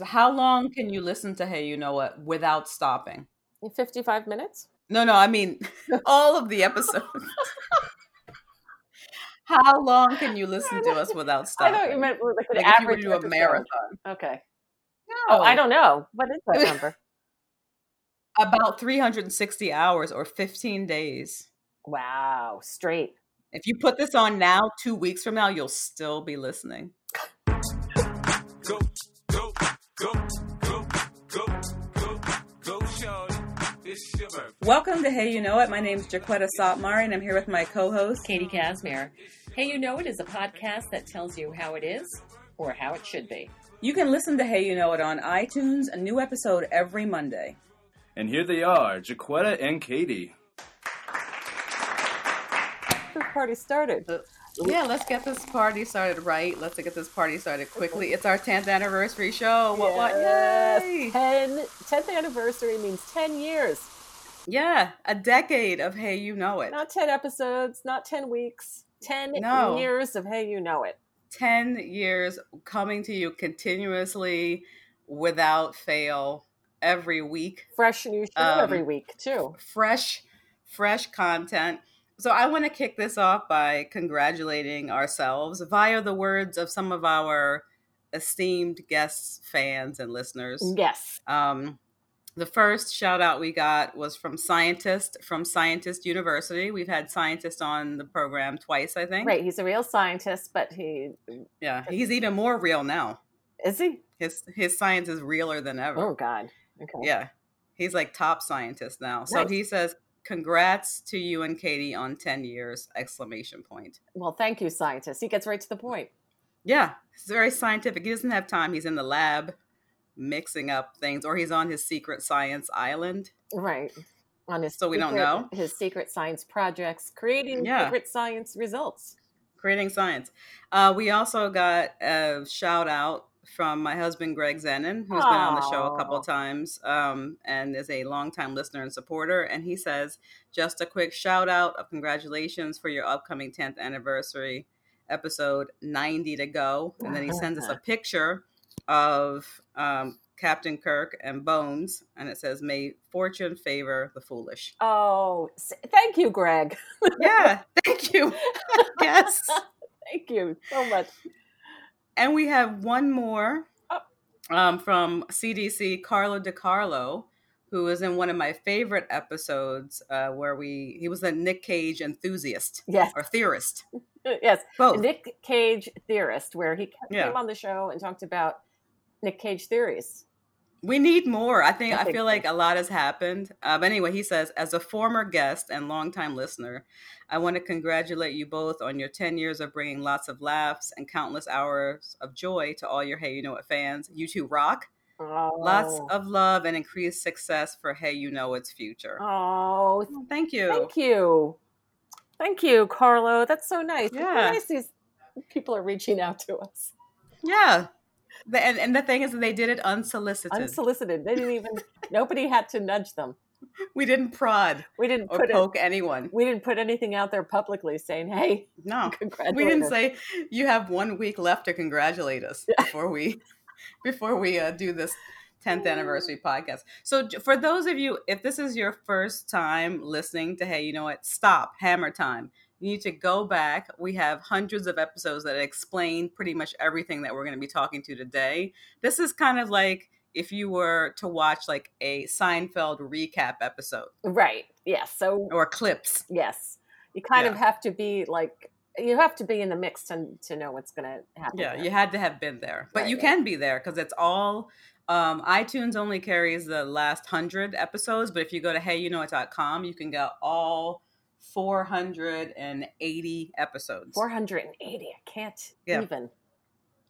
How long can you listen to Hey You Know What without stopping? 55 minutes? No, no, I mean all of the episodes. How long can you listen to us without stopping? I thought you meant like an like if you were average do a marathon. Okay. No. Oh, I don't know. What is that number? About 360 hours or 15 days. wow, straight. If you put this on now, two weeks from now, you'll still be listening. Go, go, go, go, go, go, go. It's your birthday. Welcome to Hey You Know It. My name is Jaquetta Sotmar, and I'm here with my co-host. Katie Casimir. Hey, you know it is a podcast that tells you how it is or how it should be. You can listen to Hey You Know It on iTunes, a new episode every Monday. And here they are, Jaquetta and Katie. This party started. Yeah, let's get this party started right. Let's get this party started quickly. It's our 10th anniversary show. What, what? Yes. Yay! 10, 10th anniversary means 10 years. Yeah, a decade of Hey You Know It. Not 10 episodes, not 10 weeks. 10 No. years of Hey You Know It. 10 years coming to you continuously without fail every week. Fresh new show Um, every week, too. Fresh, fresh content. So I want to kick this off by congratulating ourselves via the words of some of our esteemed guests, fans, and listeners. Yes. Um, the first shout out we got was from Scientist from Scientist University. We've had Scientist on the program twice, I think. Right. He's a real scientist, but he Yeah, he's even more real now. is he? His his science is realer than ever. Oh, God. Okay. Yeah, he's like top scientist now. So Nice. he says, "Congrats to you and Katie on ten years!" Exclamation point. Well, thank you, scientist. He gets right to the point. Yeah, he's very scientific. He doesn't have time. He's in the lab mixing up things, or he's on his secret science island. Right. On his So we don't know? his secret science projects, creating Yeah. secret science results. creating science. Uh, we also got a shout out from my husband Greg Zenon, who's been on the show a couple times um, and is a longtime listener and supporter. And he says, just a quick shout out of congratulations for your upcoming 10th anniversary episode 90 to go. And then he sends us a picture of um, Captain Kirk and Bones, and it says, May fortune favor the foolish. Oh, thank you, Greg. yeah, thank you. yes. Thank you so much. And we have one more Oh. um, from CDC, Carlo DiCarlo, who is in one of my favorite episodes uh, where we he was a Nick Cage enthusiast Yes, or theorist. yes. Both. Nick Cage theorist, where he came Yeah. on the show and talked about Nick Cage theories. We need more. I think I I, think feel so. like a lot has happened. Uh, but anyway, he says, as a former guest and longtime listener, I want to congratulate you both on your 10 years of bringing lots of laughs and countless hours of joy to all your Hey You Know It fans. You two rock. Oh, Lots of love and increased success for Hey You Know It's future. Oh, Thank you. thank you, thank you, Carlo. That's so nice. It's so nice these people are reaching out to us Yeah. The- and, and the thing is that they did it unsolicited. unsolicited. They didn't even. nobody had to nudge them. we didn't prod We didn't or put poke anyone. We didn't put anything out there publicly saying, "Hey, No. congratulations." We didn't say you have one week left to congratulate us before we before we uh, do this 10th anniversary podcast. So for those of you if this is your first time listening to hey, you know what? Stop. Hammer time. You need to go back. We have hundreds of episodes that explain pretty much everything that we're going to be talking to today. This is kind of like if you were to watch like a Seinfeld recap episode Right. Yes. So or clips. yes, you kind of have to be like you have to be in the mix to to know what's going to happen. Yeah, there. you had to have been there, but Right, you right. can be there because it's all. Um, iTunes only carries the last hundred episodes, but if you go to heyyouknowit.com, you can get all 480 episodes. 480. I can't Yeah. even.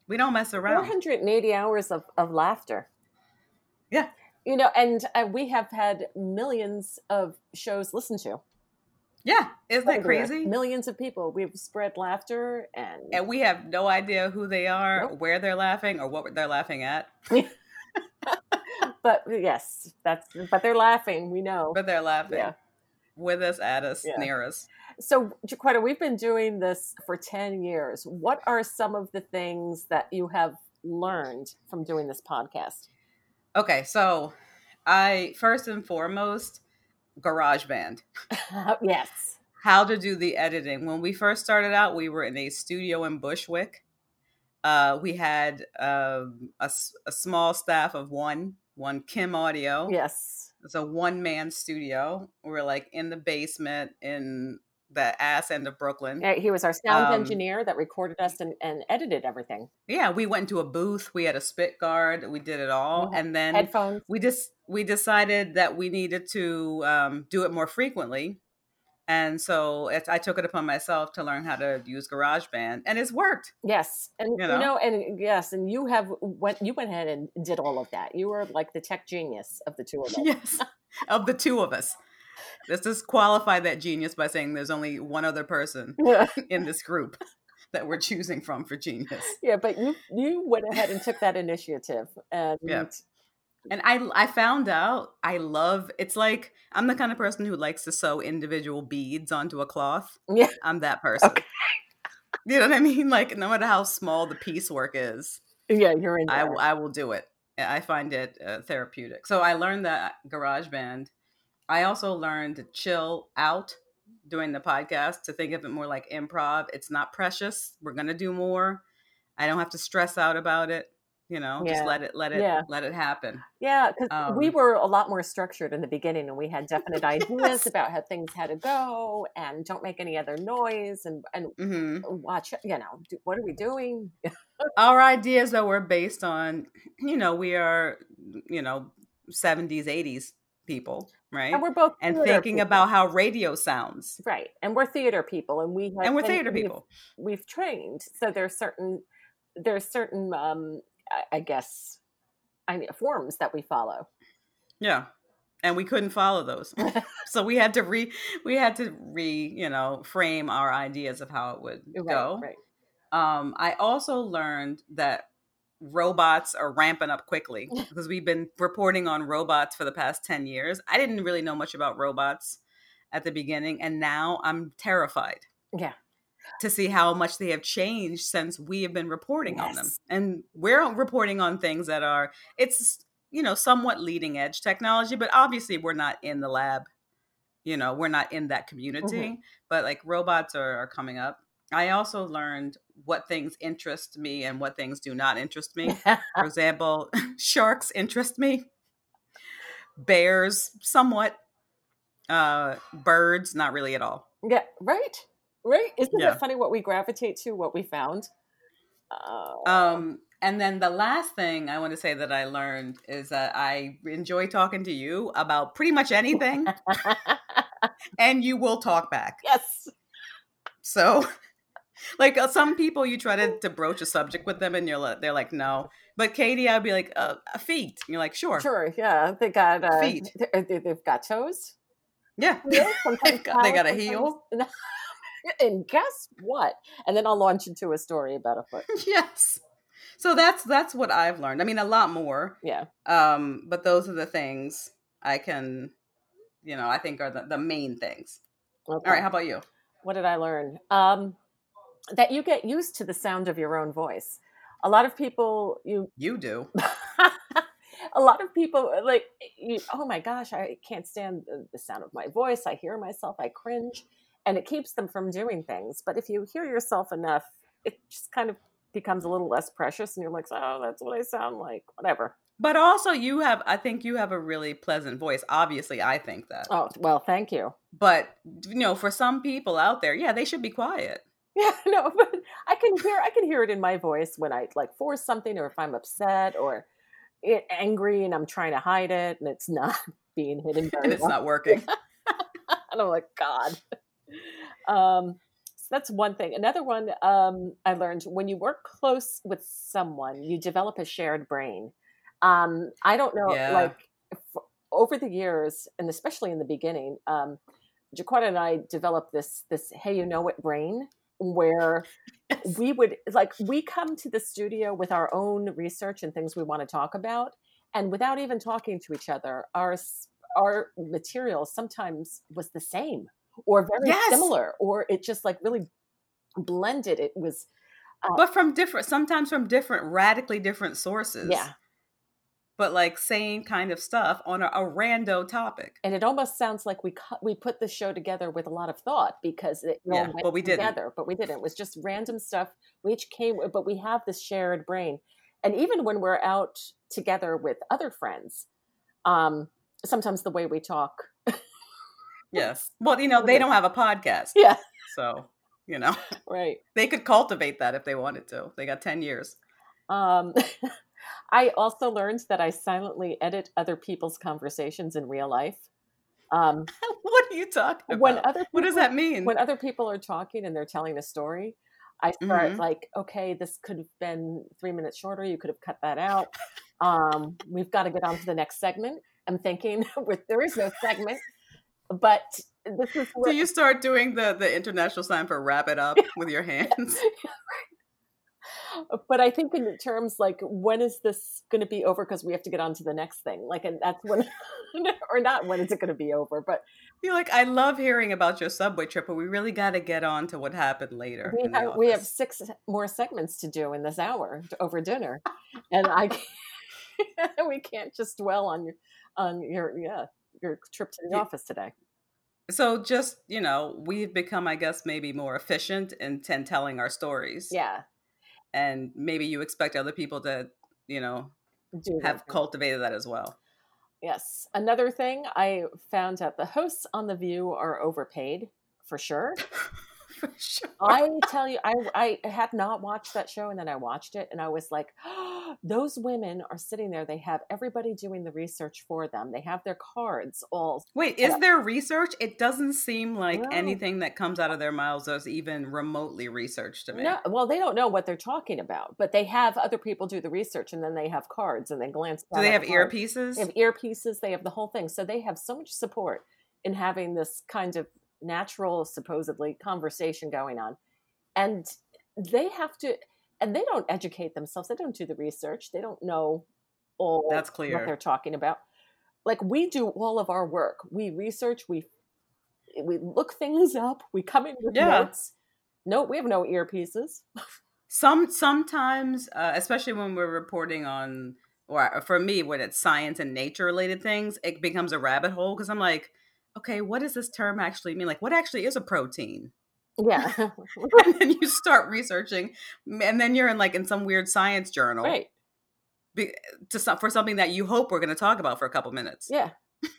We don't mess around. 480 hours of, of laughter. Yeah. You know, and uh, we have had millions of shows listened to. Yeah, isn't that crazy? Millions of people. We've spread laughter and, And we have no idea who they are, Nope. where they're laughing, or what they're laughing at. but yes, that's but they're laughing, we know. But they're laughing Yeah. With us, at us, Yeah. near us. So, Jaquetta, we've been doing this for 10 years. What are some of the things that you have learned from doing this podcast? Okay, so I first and foremost, GarageBand. yes. How to do the editing. When we first started out, we were in a studio in Bushwick. Uh, we had um, a, a small staff of one, one Kim Audio. Yes. It's a one man studio. We're like in the basement in the ass end of Brooklyn. Yeah, He was our sound Um, engineer that recorded us and, and edited everything. Yeah, we went into a booth. We had a spit guard. We did it all, had and then Headphones. we just we decided that we needed to um, do it more frequently, and so it, I took it upon myself to learn how to use GarageBand, and it's worked. Yes, and You you know? know? and yes, and you have went you went ahead and did all of that. You were like the tech genius of the two of us. Yes, of the two of us. Let's just qualify that genius by saying there's only one other person in this group that we're choosing from for genius. yeah, but you you went ahead and took that initiative, and Yeah. And I I found out I love it's like I'm the kind of person who likes to sew individual beads onto a cloth. Yeah. I'm that person. Okay. You know what I mean? Like no matter how small the piecework is, yeah, you're in I there. I will do it. I find it uh, therapeutic. So I learned that GarageBand. I also learned to chill out doing the podcast to think of it more like improv. It's not precious. We're gonna do more. I don't have to stress out about it. You know, just let it let it Yeah. let it happen. Yeah, because we Um, were a lot more structured in the beginning, and we had definite ideas Yes. about how things had to go, and don't make any other noise, and and hmm watch. You know, do, what are we doing? Our ideas that were based on, you know, we are, you know, 70s, 80s people, right? And we're both And thinking people. about how radio sounds. right, and we're theater people, and we have And we're theater we've- people. We've trained, so there's certain there's certain um, I, guess I mean, forms that we follow. Yeah. And we couldn't follow those. so we had to re we had to re, you know, frame our ideas of how it would Right, go. right. Um, I also learned that robots are ramping up quickly because we've been reporting on robots for the past 10 years. I didn't really know much about robots at the beginning, and now I'm terrified Yeah. To see how much they have changed since we have been reporting on them. And we're reporting on things that are, it's, you know, somewhat leading edge technology, but obviously we're not in the lab. You know, we're not in that community, but like robots are, are coming up. I also learned what things interest me and what things do not interest me. For example, sharks interest me, bears somewhat, uh, birds not really at all. yeah, right, right. Isn't Yeah. it funny what we gravitate to, what we found? Uh, Um, and then the last thing I want to say that I learned is that I enjoy talking to you about pretty much anything, and you will talk back. yes, So, like uh, some people, you try to, to broach a subject with them, and you're like, they're like, no. But Katie, I'd be like, uh, feet. And you're like, sure, sure, yeah. They got uh, Feet. they- they- They've got toes. yeah. Yeah, got- got a heel. And guess what? And then I'll launch into a story about a foot. yes. So that's that's what I've learned. I mean, a lot more. Yeah. Um, but those are the things I can, you know, I think are the, the main things. Okay. All right, how about you? what did I learn? Um, that you get used to the sound of your own voice. A lot of people, you, You do. a lot of people like, you, oh my gosh, I can't stand the, the sound of my voice. I hear myself, I cringe, and it keeps them from doing things. But if you hear yourself enough, it just kind of becomes a little less precious, and you're like, oh, that's what I sound like. Whatever. But also, you have, I think you have a really pleasant voice. Obviously, I think that. Oh well, thank you. But, you know, for some people out there, yeah, they should be quiet. Yeah, no, but I can hear I can hear it in my voice when I like force something or if I'm upset or it, angry and I'm trying to hide it and it's not being hidden And it's well. not working. and I'm like, God. Um, so that's one thing. Another one um, I learned when you work close with someone, you develop a shared brain. Um, I don't know, Yeah. like f- over the years, and especially in the beginning, um, Jaquetta and I developed this this hey, you know it brain where Yes. we would like we come to the studio with our own research and things we want to talk about and without even talking to each other our our material sometimes was the same or very Yes. similar or it just like really blended it was Uh, but from different sometimes from different radically different sources yeah. but like same kind of stuff on a, a rando topic And it almost sounds like we cut, we put the show together with a lot of thought because it all Yeah, but we didn't. together. But we didn't. It was just random stuff. We each came, but we have this shared brain. And even when we're out together with other friends, um, sometimes the way we talk, yes well you know they don't have a podcast yeah, so you know right. they could cultivate that if they wanted to they got 10 years Um, I also learned that I silently edit other people's conversations in real life. Um, what are you talking about when other what does that mean when other people are talking and they're telling a story, I start Mhm. like, okay, this could have been three minutes shorter. You could have cut that out. Um, we've got to get on to the next segment. I'm thinking, there is no segment, but this is where, you start doing the the international sign for wrap it up with your hands but I think in terms like when is this going to be over? Because we have to get on to the next thing. Like, and that's when, or not when is it going to be over? But You're like, I love hearing about your subway trip, but we really got to get on to what happened later. we have we have six more segments to do in this hour over dinner, and I can't, we can't just dwell on your on your yeah your trip to the Yeah. office today. So just you know, we've become, I guess, maybe more efficient in, in telling our stories. Yeah, and maybe you expect other people to, you know, do have that. cultivated that as well. Yes. Another thing I found out the hosts on The View are overpaid for sure. For sure. I tell you, I I had not watched that show, and then I watched it, and I was like, those women are sitting there. They have everybody doing the research for them. They have their cards all. Wait, is there research? It doesn't seem like No. anything that comes out of their mouths is even remotely researched to me. No, well, they don't know what they're talking about, but they have other people do the research, and then they have cards, and they glance. Do they have the earpieces? They have earpieces. They have the whole thing. So they have so much support in having this kind of natural, supposedly, conversation going on. And they have to, and they don't educate themselves. They don't do the research. They don't know all That's clear what they're talking about. Like we do all of our work. We research, we we look things up, we come in with Yeah. notes. No, we have no earpieces. Some sometimes, uh, especially when we're reporting on, or for me, when it's science and nature related things, it becomes a rabbit hole because I'm like, okay, what does this term actually mean? Like, what actually is a protein? Yeah. and then you start researching, and then you're in like in some weird science journal right. be, to some, for something that you hope we're going to talk about for a couple minutes. Yeah.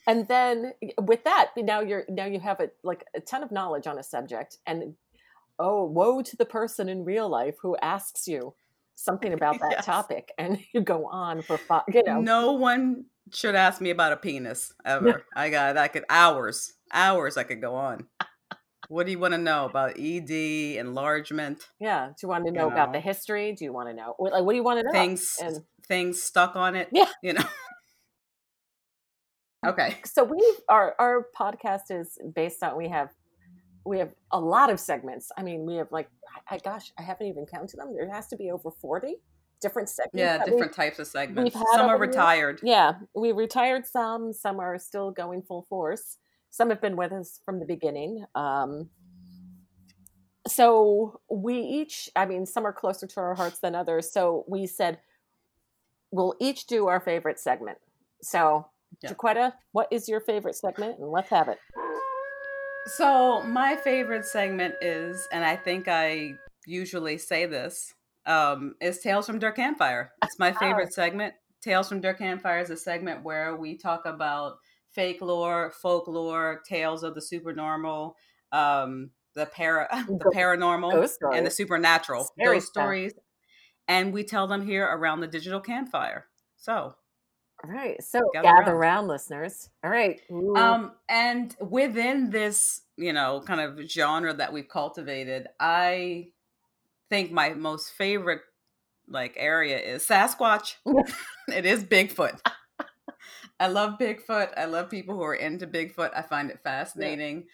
And then with that, now you're now you have a like a ton of knowledge on a subject and oh, woe to the person in real life who asks you something about that Yes. topic and you go on for five, you know. No one should ask me about a penis ever. I got I could hours, hours I could go on. What do you want to know about ED enlargement Yeah. Do you want to You know about the history? Do you want to know like what do you want to know? things And things stuck on it? Yeah. you know. okay, so we our our podcast is based on we have we have a lot of segments. I mean, we have like I gosh, I haven't even counted them. There has to be over 40 different segments. yeah, different types of segments. Some are retired. Yeah, we retired some. Some are still going full force. Some have been with us from the beginning. Um, so we each, I mean, some are closer to our hearts than others. So we said we'll each do our favorite segment. So, Yeah. Jaquetta, what is your favorite segment? And let's have it. So my favorite segment is, and I think I usually say this, um, is Tales from Der Campfire. It's my favorite segment. Tales from Der Campfire is a segment where we talk about fake lore, folklore, tales of the supernormal, um, the para, the paranormal, and the supernatural. Scary Those stuff. stories, and we tell them here around the digital campfire. So All right. So Gather gather, around. around. listeners. All right. Ooh. Um, and within this, you know, kind of genre that we've cultivated, I think my most favorite like area is Sasquatch. it is Bigfoot. I love Bigfoot. I love people who are into Bigfoot. I find it fascinating.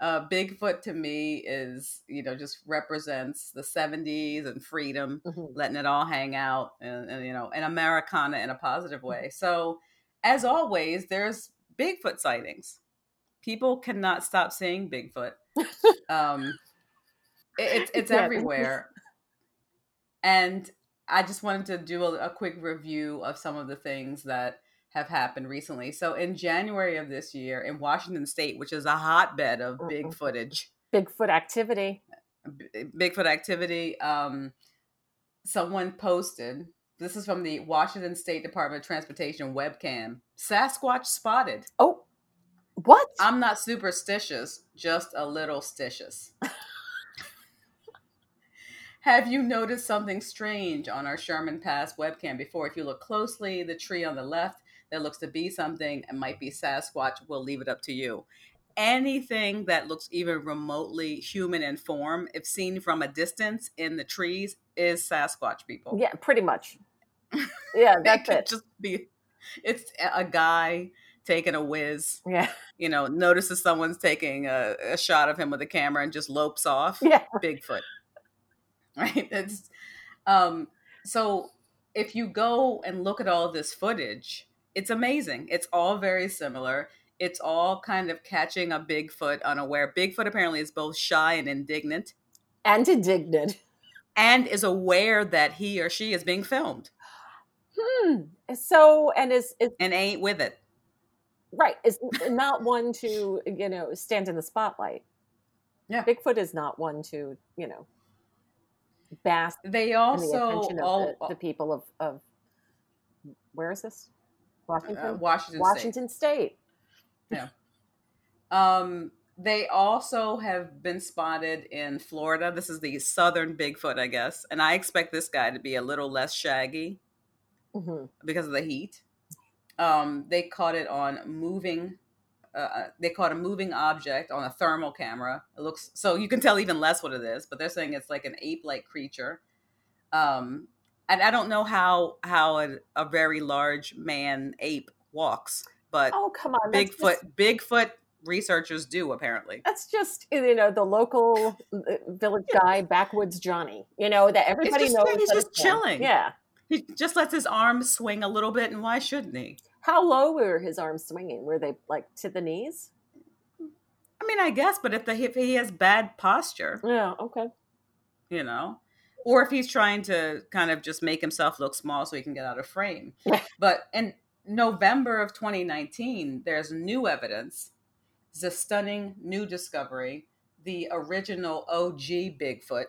Uh, Bigfoot to me is, you know, just represents the 70s and freedom Mhm. letting it all hang out and, and you know and americana in a positive way so as always there's bigfoot sightings people cannot stop seeing bigfoot um it- it's it's Yeah. everywhere And I just wanted to do a, a quick review of some of the things that have happened recently. So in January of this year in Washington State, which is a hotbed of big footage, Bigfoot activity. B- Bigfoot activity, um, someone posted. This is from the Washington State Department of Transportation webcam. Sasquatch spotted. Oh, what? I'm not superstitious, just a little stitious. Have you noticed something strange on our Sherman Pass webcam before? If you look closely, the tree on the left that looks to be something and might be Sasquatch, we'll leave it up to you. Anything that looks even remotely human in form, if seen from a distance in the trees, is Sasquatch people. yeah, pretty much. Yeah, that's could it. just be it's a guy taking a whiz Yeah, you know, notices someone's taking a, a shot of him with a camera and just lopes off. yeah. Bigfoot. Right? It's um so if you go and look at all this footage, it's amazing. It's all very similar. It's all kind of catching a Bigfoot unaware. Bigfoot apparently is both shy and indignant And indignant. and is aware that he or she is being filmed Hmm. So, and is is and ain't with it. right is not one to you know stand in the spotlight. Yeah. Bigfoot is not one to you know bask They in the also attention of all the, the people of of where is this? Washington. uh, Washington, State. Washington State. Um, they also have been spotted in Florida. This is the southern Bigfoot, I guess, and I expect this guy to be a little less shaggy hmm because of the heat. Um, they caught it on moving. Uh, they caught a moving object on a thermal camera. It looks so you can tell even less what it is, but they're saying it's like an ape-like creature. Um, and I don't know how how a, a very large man ape walks, but Oh come on, Bigfoot just- Bigfoot researchers do apparently. That's just you know the local uh, village guy, backwoods Johnny. You know that everybody just- knows. he's just it's him. chilling. Yeah. He just lets his arms swing a little bit, and why shouldn't he? How low were his arms swinging? Were they like to the knees? I mean, I guess, but if the if he has bad posture, Yeah. Okay. you know, or if he's trying to kind of just make himself look small so he can get out of frame. But in November of 2019, there's new evidence. It's a stunning new discovery. The original OG Bigfoot,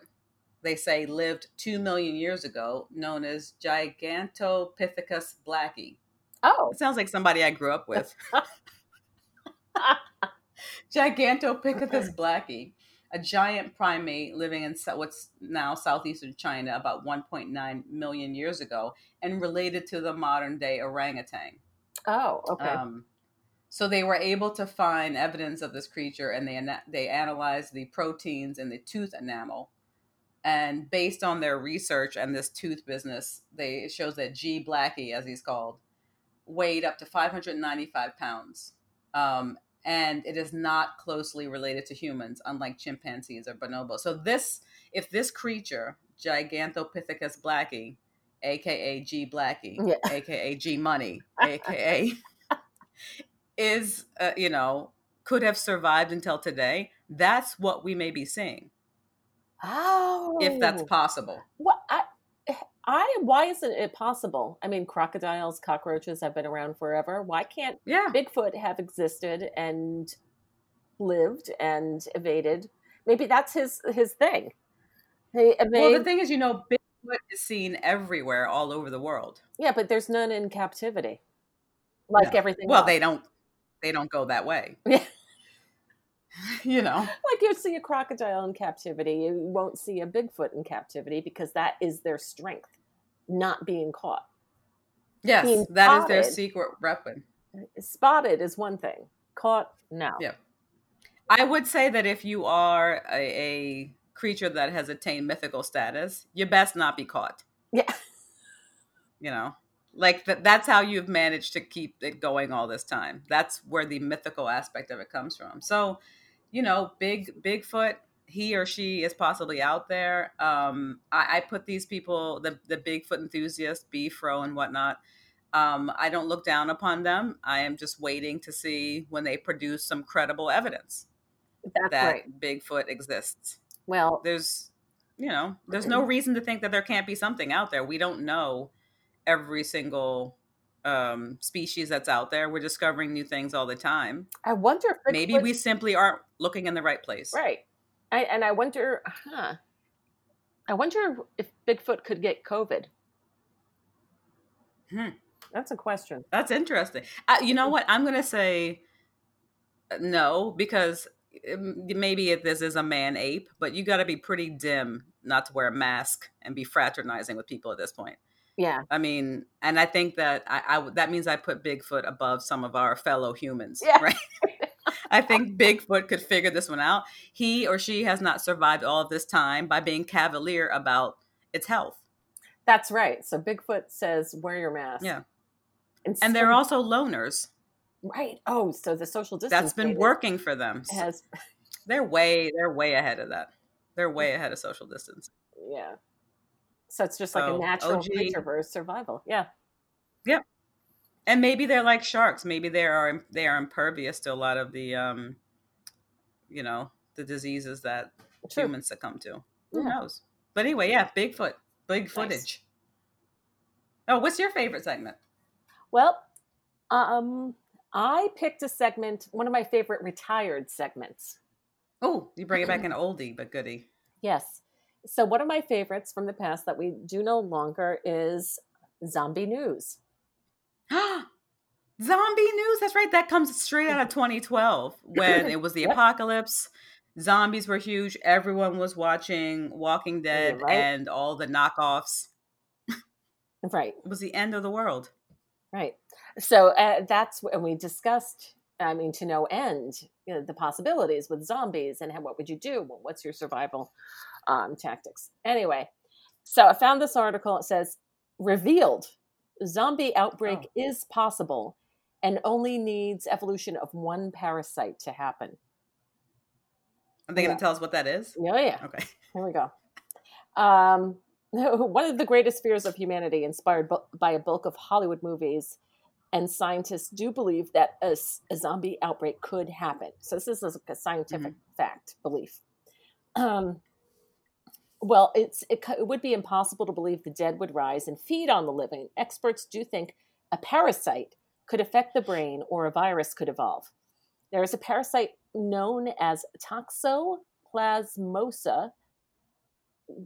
they say, lived two million years ago, known as Gigantopithecus blacki. Oh. It sounds like somebody I grew up with. Gigantopithecus blacki, a giant primate living in what's now southeastern China about 1.9 million years ago and related to the modern day orangutan. Oh. Okay. Um, so they were able to find evidence of this creature and they, they analyzed the proteins in the tooth enamel. And based on their research and this tooth business, they, it shows that G. Blackie, as he's called, weighed up to 595 pounds. Um, and it is not closely related to humans, unlike chimpanzees or bonobos. So this, if this creature, Gigantopithecus blacki, aka G Blackie, Yeah. aka G Money, aka is uh, you know could have survived until today. That's what we may be seeing, oh. if that's possible. What I, I why isn't it possible? I mean, crocodiles, cockroaches have been around forever. Why can't Yeah, Bigfoot have existed and lived and evaded? Maybe that's his his thing. He well, the thing is, you know, Bigfoot is seen everywhere, all over the world. yeah, but there's none in captivity, like No. everything. Well, else. they don't, they don't go that way. Yeah. you know, like you see a crocodile in captivity, you won't see a Bigfoot in captivity because that is their strength, not being caught. yes, Being that is their secret weapon. Spotted is one thing, caught no. Yeah. I would say that if you are a, a creature that has attained mythical status, you best not be caught. Yeah. You know, like that. That's how you've managed to keep it going all this time. That's where the mythical aspect of it comes from. So, you know, big Bigfoot, he or she is possibly out there. Um, I, I put these people, the the Bigfoot enthusiasts, Beefro and whatnot. Um, I don't look down upon them. I am just waiting to see when they produce some credible evidence That's that right. Bigfoot exists. Well, There's you know, there's no reason to think that there can't be something out there. We don't know every single um, species that's out there. We're discovering new things all the time. I wonder if Maybe Bigfoot- we simply aren't looking in the right place. right. I, and I wonder, huh? I wonder if Bigfoot could get COVID. Hmm. That's a question. That's interesting. Uh, you know what? I'm going to say uh, no because um, maybe if this is a man ape, but you got to be pretty dim not to wear a mask and be fraternizing with people at this point. Yeah. I mean, and I think that I, I that means I put Bigfoot above some of our fellow humans, Yeah. right? I think Bigfoot could figure this one out. He or she has not survived all of this time by being cavalier about its health. That's right. So Bigfoot says, "Wear your mask." Yeah. and, And so- they're also loners. right. Oh, so the social distance That's been working for them. Has They're way they're way ahead of that. They're mm. way ahead of social distance. yeah. So it's just like So, a natural OG. creature for survival. Yeah. Yep. And maybe they're like sharks. Maybe they are they are impervious to a lot of the um you know, the diseases that True. humans succumb to. Who Yeah. knows? But anyway, yeah, Bigfoot. Big Nice. footage. Oh, what's your favorite segment? Well, um, I picked a segment, one of my favorite retired segments. Oh, you bring it back an oldie but goodie. Yes. So one of my favorites from the past that we do no longer is zombie news. Zombie news. That's right. That comes straight out of 2012 when it was the Yep. apocalypse. Zombies were huge. Everyone was watching Walking Dead right. and all the knockoffs. Right. It was the end of the world. Right. So uh, that's when we discussed. I mean, to no end, you know, the possibilities with zombies and how, what would you do? Well, what's your survival um, tactics? Anyway, so I found this article. It says revealed zombie outbreak Oh. is possible and only needs evolution of one parasite to happen. Are they Yeah. going to tell us what that is? Oh yeah. Okay. Here we go. Um, one of the greatest fears of humanity, inspired by a bulk of Hollywood movies, and scientists do believe that a zombie outbreak could happen. So this is like a scientific fact belief. Um, well, it's it, it would be impossible to believe the dead would rise and feed on the living. Experts do think a parasite could affect the brain or a virus could evolve. There is a parasite known as Toxoplasmosa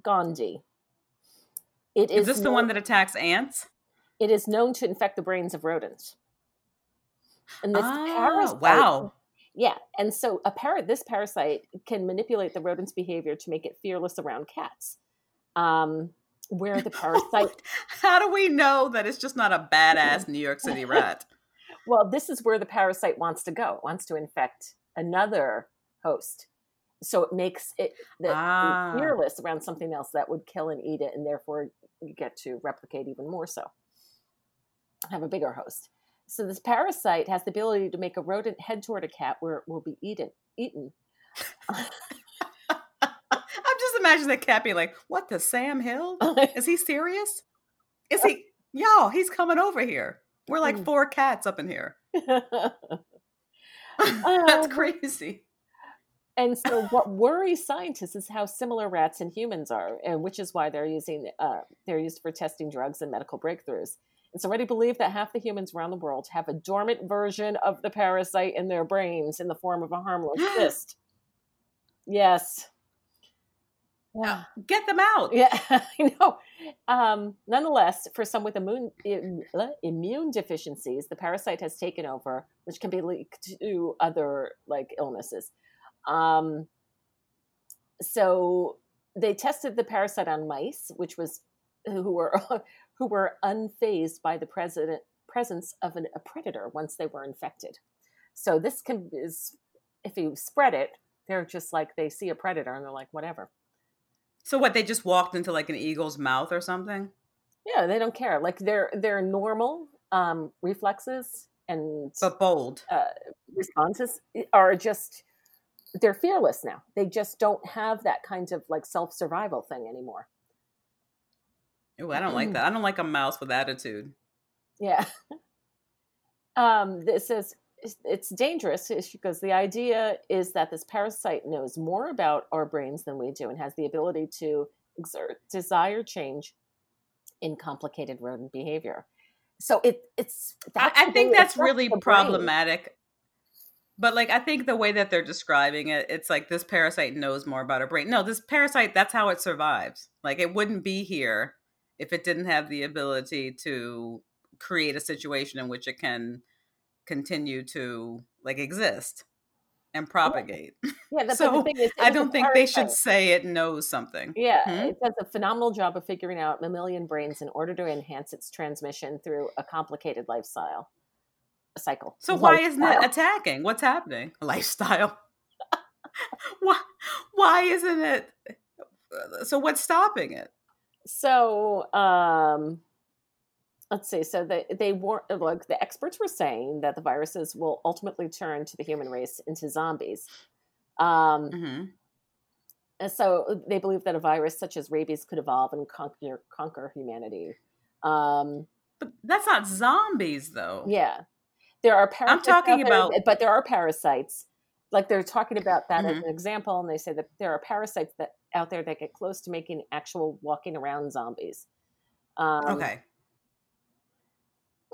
gondii. It Is is, this the known- one that attacks ants? It is known to infect the brains of rodents. And this Ah, parasite, wow. yeah, and so a parrot, this parasite can manipulate the rodent's behavior to make it fearless around cats. Um, where the parasite, How do we know that it's just not a badass New York City rat? well, this is where the parasite wants to go. It wants to infect another host, so it makes it the, Ah. fearless around something else that would kill and eat it, and therefore you get to replicate even more so. Have a bigger host. So this parasite has the ability to make a rodent head toward a cat where it will be eaten. Eaten. I'm just imagining the cat being like, "What the Sam Hill? Is he serious? Is he? Y'all, he's coming over here. We're like Mm. four cats up in here. That's crazy. And so, what worries scientists is how similar rats and humans are, and which is why they're using uh, they're used for testing drugs and medical breakthroughs. It's already believed that half the humans around the world have a dormant version of the parasite in their brains in the form of a harmless cyst. Yes. Yeah. Get them out. Yeah, I know. Um, nonetheless, for some with immune uh, immune deficiencies, the parasite has taken over, which can be linked to other like illnesses. Um, so they tested the parasite on mice, which was who were who were unfazed by the president, presence of an, a predator once they were infected. So this can is if you spread it, they're just like they see a predator and they're like whatever. So what? They just walked into like an eagle's mouth or something. Yeah, they don't care. Like they're they're normal um, reflexes and But bold. uh, responses are just they're fearless now. They just don't have that kind of like self survival thing anymore. Ooh, I don't like that. I don't like a mouse with attitude. Yeah. Um, this says it's- dangerous because the idea is that this parasite knows more about our brains than we do and has the ability to exert desire change in complicated rodent behavior. So it it's I, that's I think that's really the brain. problematic. But like I think the way that they're describing it, it's like this parasite knows more about our brain. No, this parasite, that's how it survives. Like it wouldn't be here if it didn't have the ability to create a situation in which it can continue to like exist and propagate. Yeah, the, but the So, thing is, I don't think they should say it knows something. Yeah, Hmm? it does a phenomenal job of figuring out mammalian brains in order to enhance its transmission through a complicated lifestyle cycle. So why isn't it attacking? What's happening? Lifestyle. why why isn't it so what's stopping it? So, um, let's see. So they they war- look. The experts were saying that the viruses will ultimately turn to the human race into zombies. Um, hmm and so they believe that a virus such as rabies could evolve and conquer conquer humanity. Um, But that's not zombies though. yeah, there are parasites. talking out there, about- but there are parasites. Like they're talking about that as Mhm. an example, and they say that there are parasites that out there that get close to making actual walking around zombies. Um, Okay.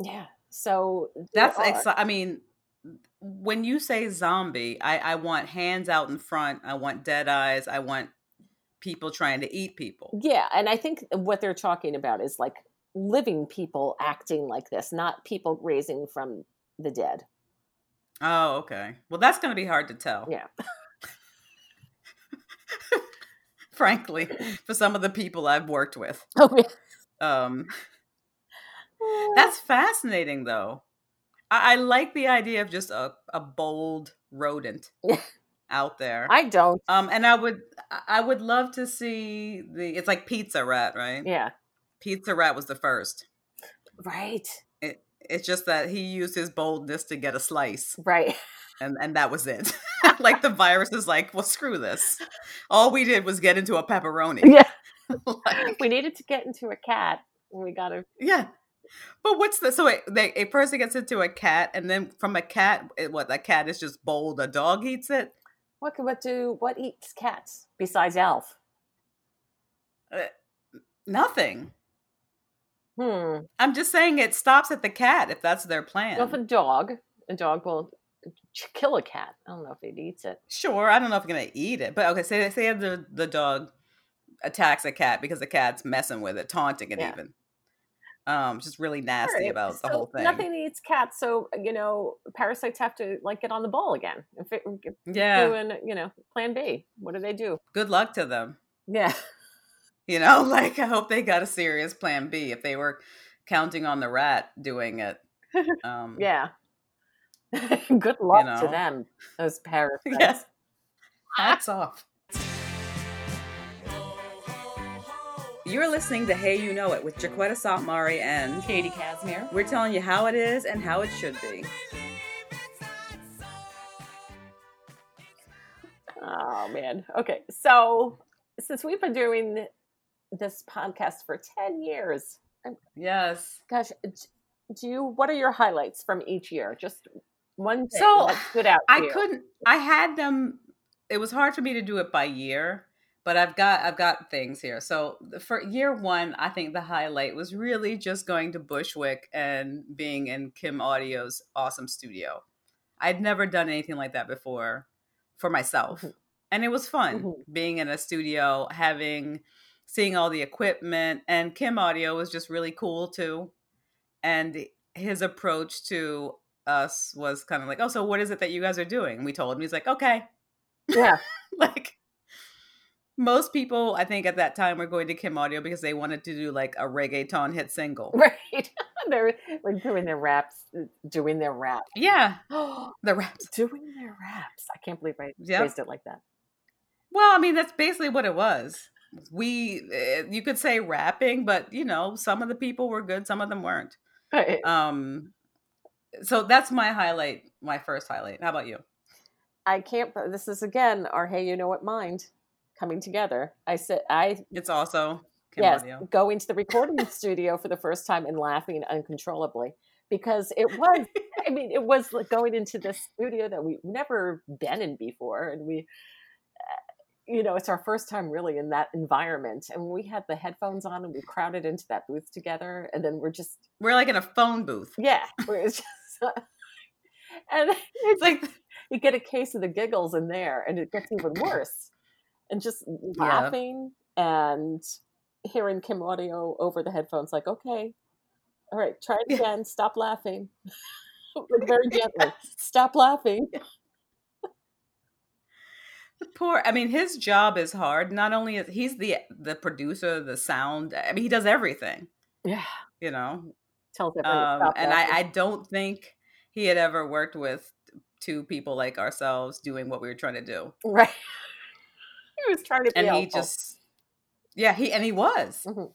Yeah. So That's I mean when you say zombie, I I want hands out in front. I want dead eyes. I want people trying to eat people. yeah, and I think what they're talking about is like living people acting like this, not people raising from the dead. Oh, okay. Well, that's going to be hard to tell. Yeah. Frankly, for some of the people I've worked with. Oh, yeah. Um That's fascinating, though. I, I like the idea of just a, a bold rodent out there. I don't. um, and I would, I would love to see the. It's like Pizza Rat, right? Yeah. Pizza Rat was the first. Right. It, it's just that he used his boldness to get a slice, Right. and and that was it. like the virus is like, well, screw this. All we did was get into a pepperoni. Yeah. Like, We needed to get into a cat. and We got to. Yeah. But what's the so a, they, a person gets into a cat and then from a cat it, what a cat is just bold a dog eats it What can what do what eats cats besides Alf? Uh, nothing Hmm. i'm just saying it stops at the cat if that's their plan Well, if a dog, a dog will kill a cat. I don't know if it eats it. sure i don't know if it's gonna eat it but okay say say the the dog attacks a cat because the cat's messing with it taunting it Yeah. even um just really nasty about the whole thing Nothing eats cats, so you know parasites have to like get on the ball again. If it, if yeah doing you know Plan B, what do they do? good luck to them Yeah, You know, like I hope they got a serious plan B if they were counting on the rat doing it. Um, yeah. Good luck to know. them, those parasites. Yeah. Hats off. You're listening to Hey You Know It with Jaquetta Sotmari and Katie Casimir. we're telling you how it is and how it should be. Oh man. Okay, so since we've been doing this podcast for ten years, Yes. gosh, do you? What are your highlights from each year? Just one thing So, that stood out. I you. couldn't I had them it was hard for me to do it by year, but I've got I've got things here. So for year 1, I think the highlight was really just going to Bushwick and being in Kim Audio's awesome studio. I'd never done anything like that before for myself. Mhm. And it was fun Mhm. being in a studio, having seeing all the equipment and Kim Audio was just really cool too. And his approach to us was kind of like, "Oh, so what is it that you guys are doing?" We told him. He's like, "Okay." Yeah. like most people, I think at that time were going to Kim Audio because they wanted to do like a reggaeton hit single. Right. They're, we're doing their raps, uh, doing their rap. Yeah, oh, the raps. Doing their raps. I can't believe I Yep. phrased it like that. Well, I mean, that's basically what it was. We, eh, you could say rapping, but you know, some of the people were good, some of them weren't. Right. Um, so that's my highlight, my first highlight. How about you? I can't. This is again our hey, you know what mind coming together. I said I It's also Kim yes Audio. go into the recording studio for the first time and laughing uncontrollably because it was. I mean, it was like going into this studio that we've never been in before, and we. You know, it's our first time really in that environment. And we had the headphones on and we crowded into that booth together. And then we're just, We're like in a phone booth. yeah, we're just, and it's like you get a case of the giggles in there and it gets even worse. And just laughing and hearing Kim Audio over the headphones, like, okay, all right, try it Yeah. again. Stop laughing. Very gently. Stop laughing. Poor. I mean, his job is hard. Not only is he's the the producer, the sound. I mean, he does everything. Yeah. You know, Tells everyone um, and I. I don't think he had ever worked with two people like ourselves doing what we were trying to do. Right. he was trying to be And he just, yeah, he and he was. Mhm.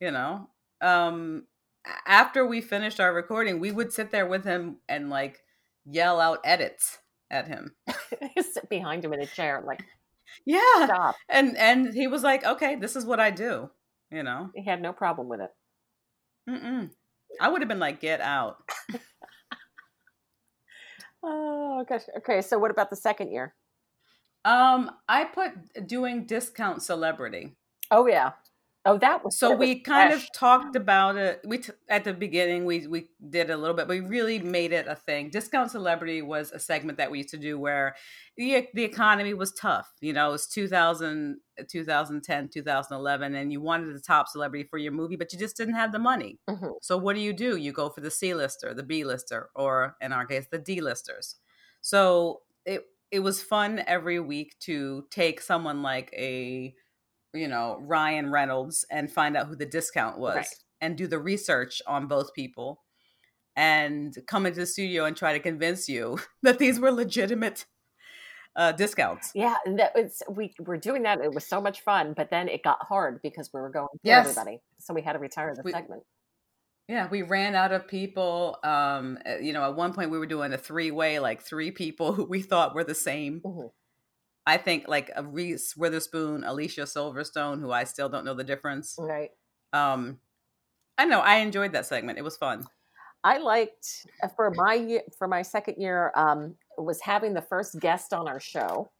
You know, um, after we finished our recording, we would sit there with him and like yell out edits at him. sit behind him in a chair, like Yeah, stop. and and he was like, "Okay, this is what I do." You know, He had no problem with it. Mm-mm. I would have been like, "Get out." Oh gosh. Okay, so what about the second year? Um, I put doing discount celebrity. Oh yeah. Oh, that was So that was we kind fresh. of talked about it. We t- at the beginning we we did a little bit, but we really made it a thing. Discount Celebrity was a segment that we used to do where the the economy was tough. You know, it was 2000, 2010, 2011, and you wanted the top celebrity for your movie, but you just didn't have the money. Mhm. So what do you do? You go for the C lister, the B lister, or in our case, the D listers. So it it was fun every week to take someone like a you know Ryan Reynolds and find out who the discount was Right. and do the research on both people and come into the studio and try to convince you that these were legitimate uh, discounts. Yeah, that was we were doing that. It was so much fun, but then it got hard because we were going through Yes. everybody. So we had to retire the We- segment. Yeah, we ran out of people. Um, uh, you know, at one point we were doing a three way, like three people who we thought were the same. Mhm. I think like a Reese Witherspoon, Alicia Silverstone, who I still don't know the difference. Right. Um, I know I enjoyed that segment. It was fun. I liked uh, for my year, for my second year um, was having the first guest on our show.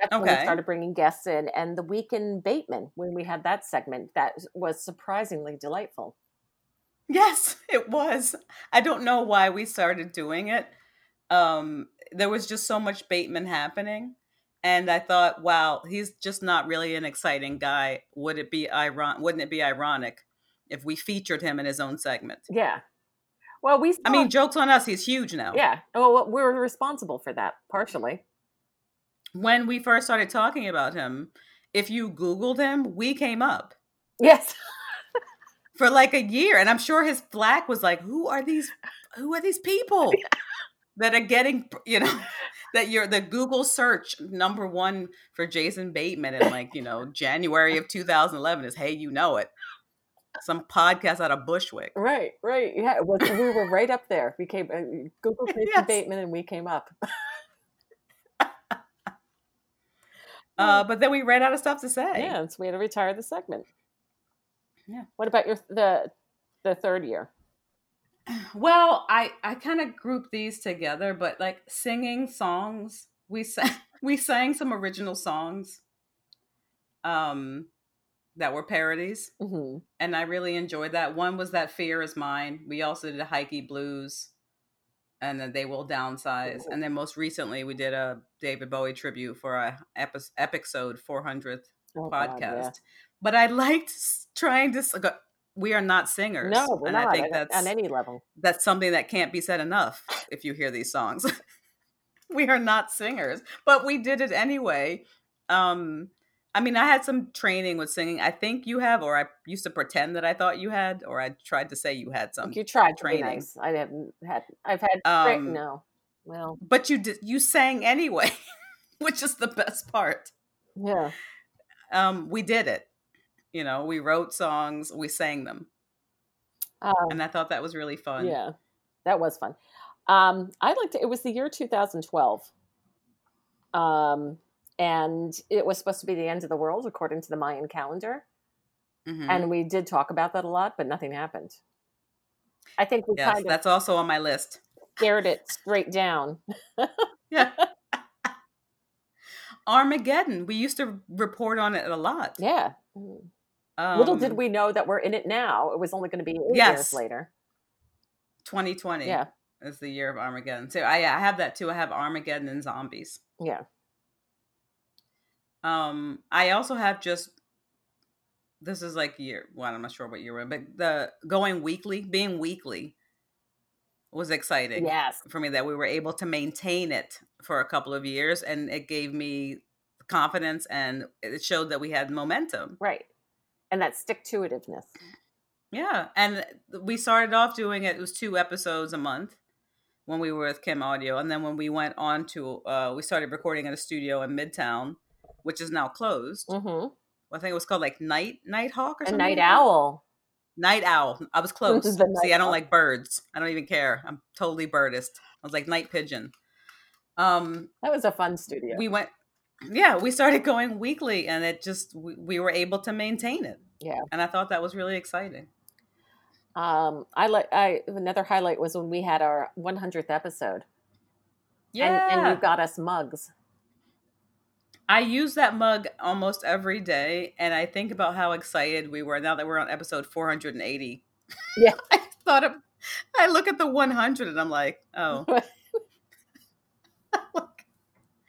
That's when we Okay. started bringing guests in, and the week in Bateman when we had that segment that was surprisingly delightful. Yes, it was. I don't know why we started doing it. Um, there was just so much Bateman happening. And I thought, wow, he's just not really an exciting guy. Would it be iron wouldn't it be ironic if we featured him in his own segment? Yeah. Well, we. I mean, jokes on us, he's huge now. yeah. Well, we were responsible for that partially. When we first started talking about him, if you Googled him, we came up Yes. for like a year. And I'm sure his flack was like, who are these who are these people that are getting you know that you're the Google search number one for Jason Bateman in like, you know, January of 2011 is hey, you know it. Some podcast out of Bushwick. Right. Right. Yeah. Was, we were right up there. We came. Uh, Google Jason Yes. Bateman, and we came up. Uh, but then we ran out of stuff to say. Yeah, so we had to retire the segment. Yeah. What about your the the third year? Well, I I kind of grouped these together, but like singing songs, we sang we sang some original songs um that were parodies hmm and I really enjoyed that. One was that Fear is Mine. We also did a HYKI Blues and then They Will Downsize. And then most recently we did a David Bowie tribute for a epi- episode 400th Oh, God, podcast. yeah. But I liked trying to we are not singers. No, we're and not I think that's on any level. that's something that can't be said enough if you hear these songs. we are not singers, but we did it anyway. Um I mean, I had some training with singing. I think you have, or I used to pretend that I thought you had, or I tried to say you had some. you tried training. nice. I haven't had. I've had. Um, no. Well, But you did, you sang anyway, which is the best part. yeah. Um, we did it. You know, we wrote songs, we sang them, Um, and I thought that was really fun. yeah, that was fun. Um, I liked it. It was the year 2012. Um, and it was supposed to be the end of the world according to the Mayan calendar. Mhm. And we did talk about that a lot, but nothing happened. I think we yes, kind of that's also on my list. Scared it straight down. Yeah. Armageddon. We used to report on it a lot. Yeah. Mm. Um, Little did we know that we're in it now. It was only going to be eight years later. 2020 Yeah. is the year of Armageddon. So I, I have that too. I have Armageddon and zombies. Yeah. Um, I also have just this is like year. Well, I'm not sure what year, we're in, but the going weekly, being weekly, was exciting. Yes. for me that we were able to maintain it for a couple of years, and it gave me confidence, and it showed that we had momentum. Right. And that stick to itiveness. Yeah, and we started off doing it. It was two episodes a month when we were with Kim Audio, and then when we went on to, uh, we started recording in a studio in Midtown, which is now closed. Mm-hmm. I think it was called like Night Night Hawk or A something. night like owl. Night Owl. I was close. See, I don't owl. like birds. I don't even care. I'm totally birdist. I was like night pigeon. Um, That was a fun studio. we went. Yeah, we started going weekly, and it just we, we were able to maintain it. Yeah. and I thought that was really exciting. um, I like. I another highlight was when we had our 100th episode. Yeah, And, and you got us mugs. I use that mug almost every day, and I think about how excited we were now that we're on episode 480. Yeah. I thought of, I look at the 100 and I'm like, oh.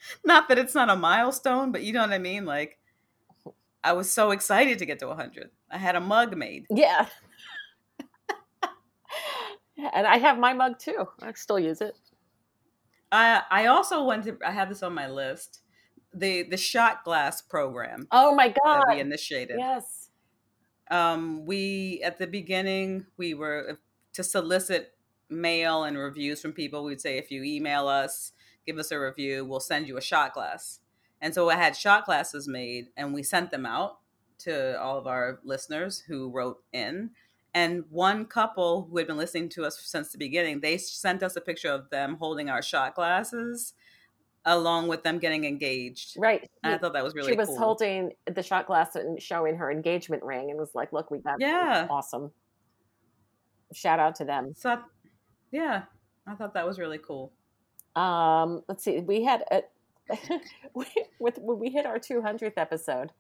not that it's not a milestone, but you know what I mean? Like, I was so excited to get to 100. I had a mug made. Yeah. and I have my mug too. I still use it. I I also went to, I have this on my list, the the shot glass program Oh my god. we initiated. Yes. um, we at the beginning we were to solicit mail and reviews from people we'd say if you email us give us a review we'll send you a shot glass and so i had shot glasses made and we sent them out to all of our listeners who wrote in and one couple who had been listening to us since the beginning they sent us a picture of them holding our shot glasses along with them getting engaged Right. and i thought that was really she was cool holding the shot glass and showing her engagement ring and was like, look, we got Yeah. awesome. Shout out to them. so I- yeah i thought that was really cool Um, let's see. We had a, we, with when we hit our 200th episode,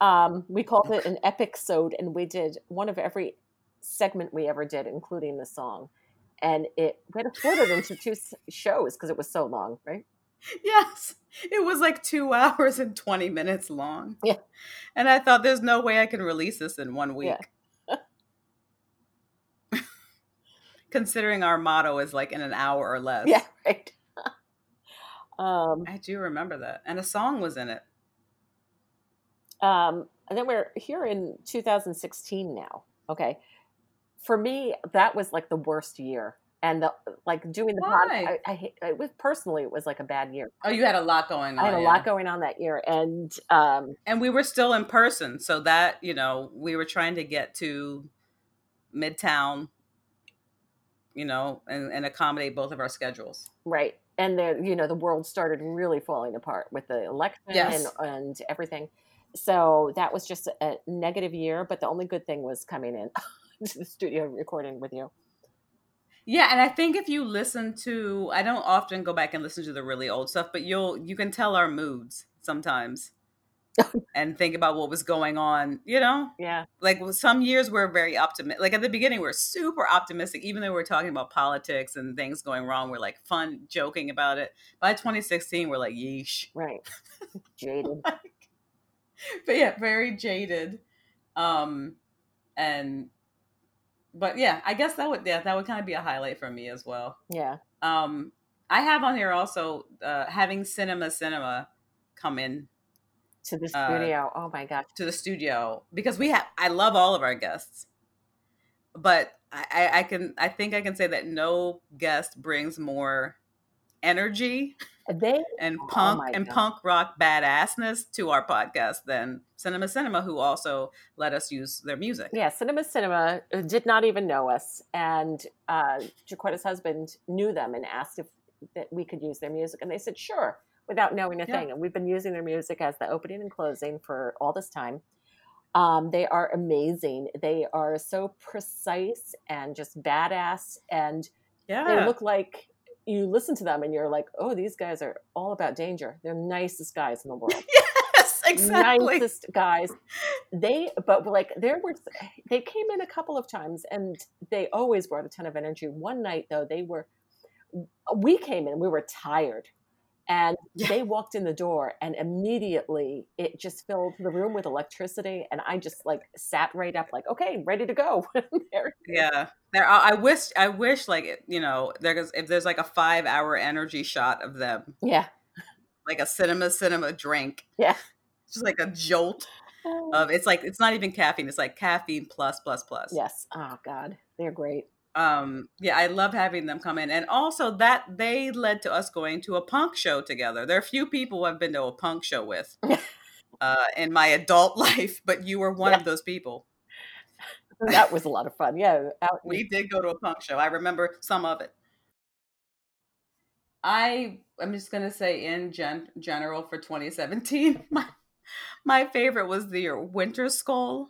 um, we called it an epic sode, and we did one of every segment we ever did, including the song. And it we had to split it into two shows because it was so long, right? Yes. It was like two hours and 20 minutes long. Yeah. And I thought there's no way I can release this in one week. Yeah. Considering our motto is like in an hour or less. Yeah, right. Um, I do remember that. And a song was in it. Um, and then we're here in 2016 now. Okay. For me, that was like the worst year. And the like doing the pod, Why? I, I, hate- it was personally, it was like a bad year. Oh, you had a lot going on. I had a yeah. lot going on that year. And um, And we were still in person. So that, you know, we were trying to get to Midtown, you know, and, and accommodate both of our schedules. right. And the, you know, the world started really falling apart with the election Yes. and, and everything. So that was just a negative year. But the only good thing was coming in to the studio recording with you. Yeah, and I think if you listen to I don't often go back and listen to the really old stuff, but you'll you can tell our moods sometimes. and think about what was going on, you know? Yeah. Like some years we're very optimistic. Like at the beginning we're super optimistic even though we're talking about politics and things going wrong, we're like fun joking about it. By 2016 we're like yeesh. Right. Jaded. but yeah, very jaded. Um and but yeah, I guess that would yeah, that would kind of be a highlight for me as well. Yeah. Um, I have on here also uh, having Cinema Cinema come in To the Uh, studio. oh my gosh. to the studio because we have. I love all of our guests, but I, I, can. I think I can say that no guest brings more energy They and Oh punk my and God. punk rock badassness to our podcast than Cinema Cinema, who also let us use their music. Yeah, Cinema Cinema uh, did not even know us, and uh, Jaquetta's husband knew them and asked if that we could use their music, and they said sure, without knowing a Yeah. thing. And we've been using their music as the opening and closing for all this time. Um, they are amazing. They are so precise and just badass, and Yeah, they look like you listen to them and you're like, oh, these guys are all about danger. They're nicest guys in the world. Yes, exactly. nicest guys. They, but like there were, they came in a couple of times and they always brought a ton of energy. One night though, they were, we came in, we were tired, and Yeah. they walked in the door, and immediately it just filled the room with electricity, and I just like sat right up, like okay, ready to go. There- Yeah, there. I wish. I wish, like you know, there's if there's like a five hour energy shot of them, yeah, like a cinema cinema drink, yeah. just like a jolt oh. of. It's like it's not even caffeine. It's like caffeine plus plus plus. yes. Oh God, they're great. Um. Yeah, I love having them come in, and also that they led to us going to a punk show together. There are few people I've been to a punk show with. Uh, in my adult life, but you were one of those people. That was a lot of fun. Yeah, out, We did go to a punk show. I remember some of it. I I'm just gonna say in gen- general for 2017, my my favorite was the Wintersköl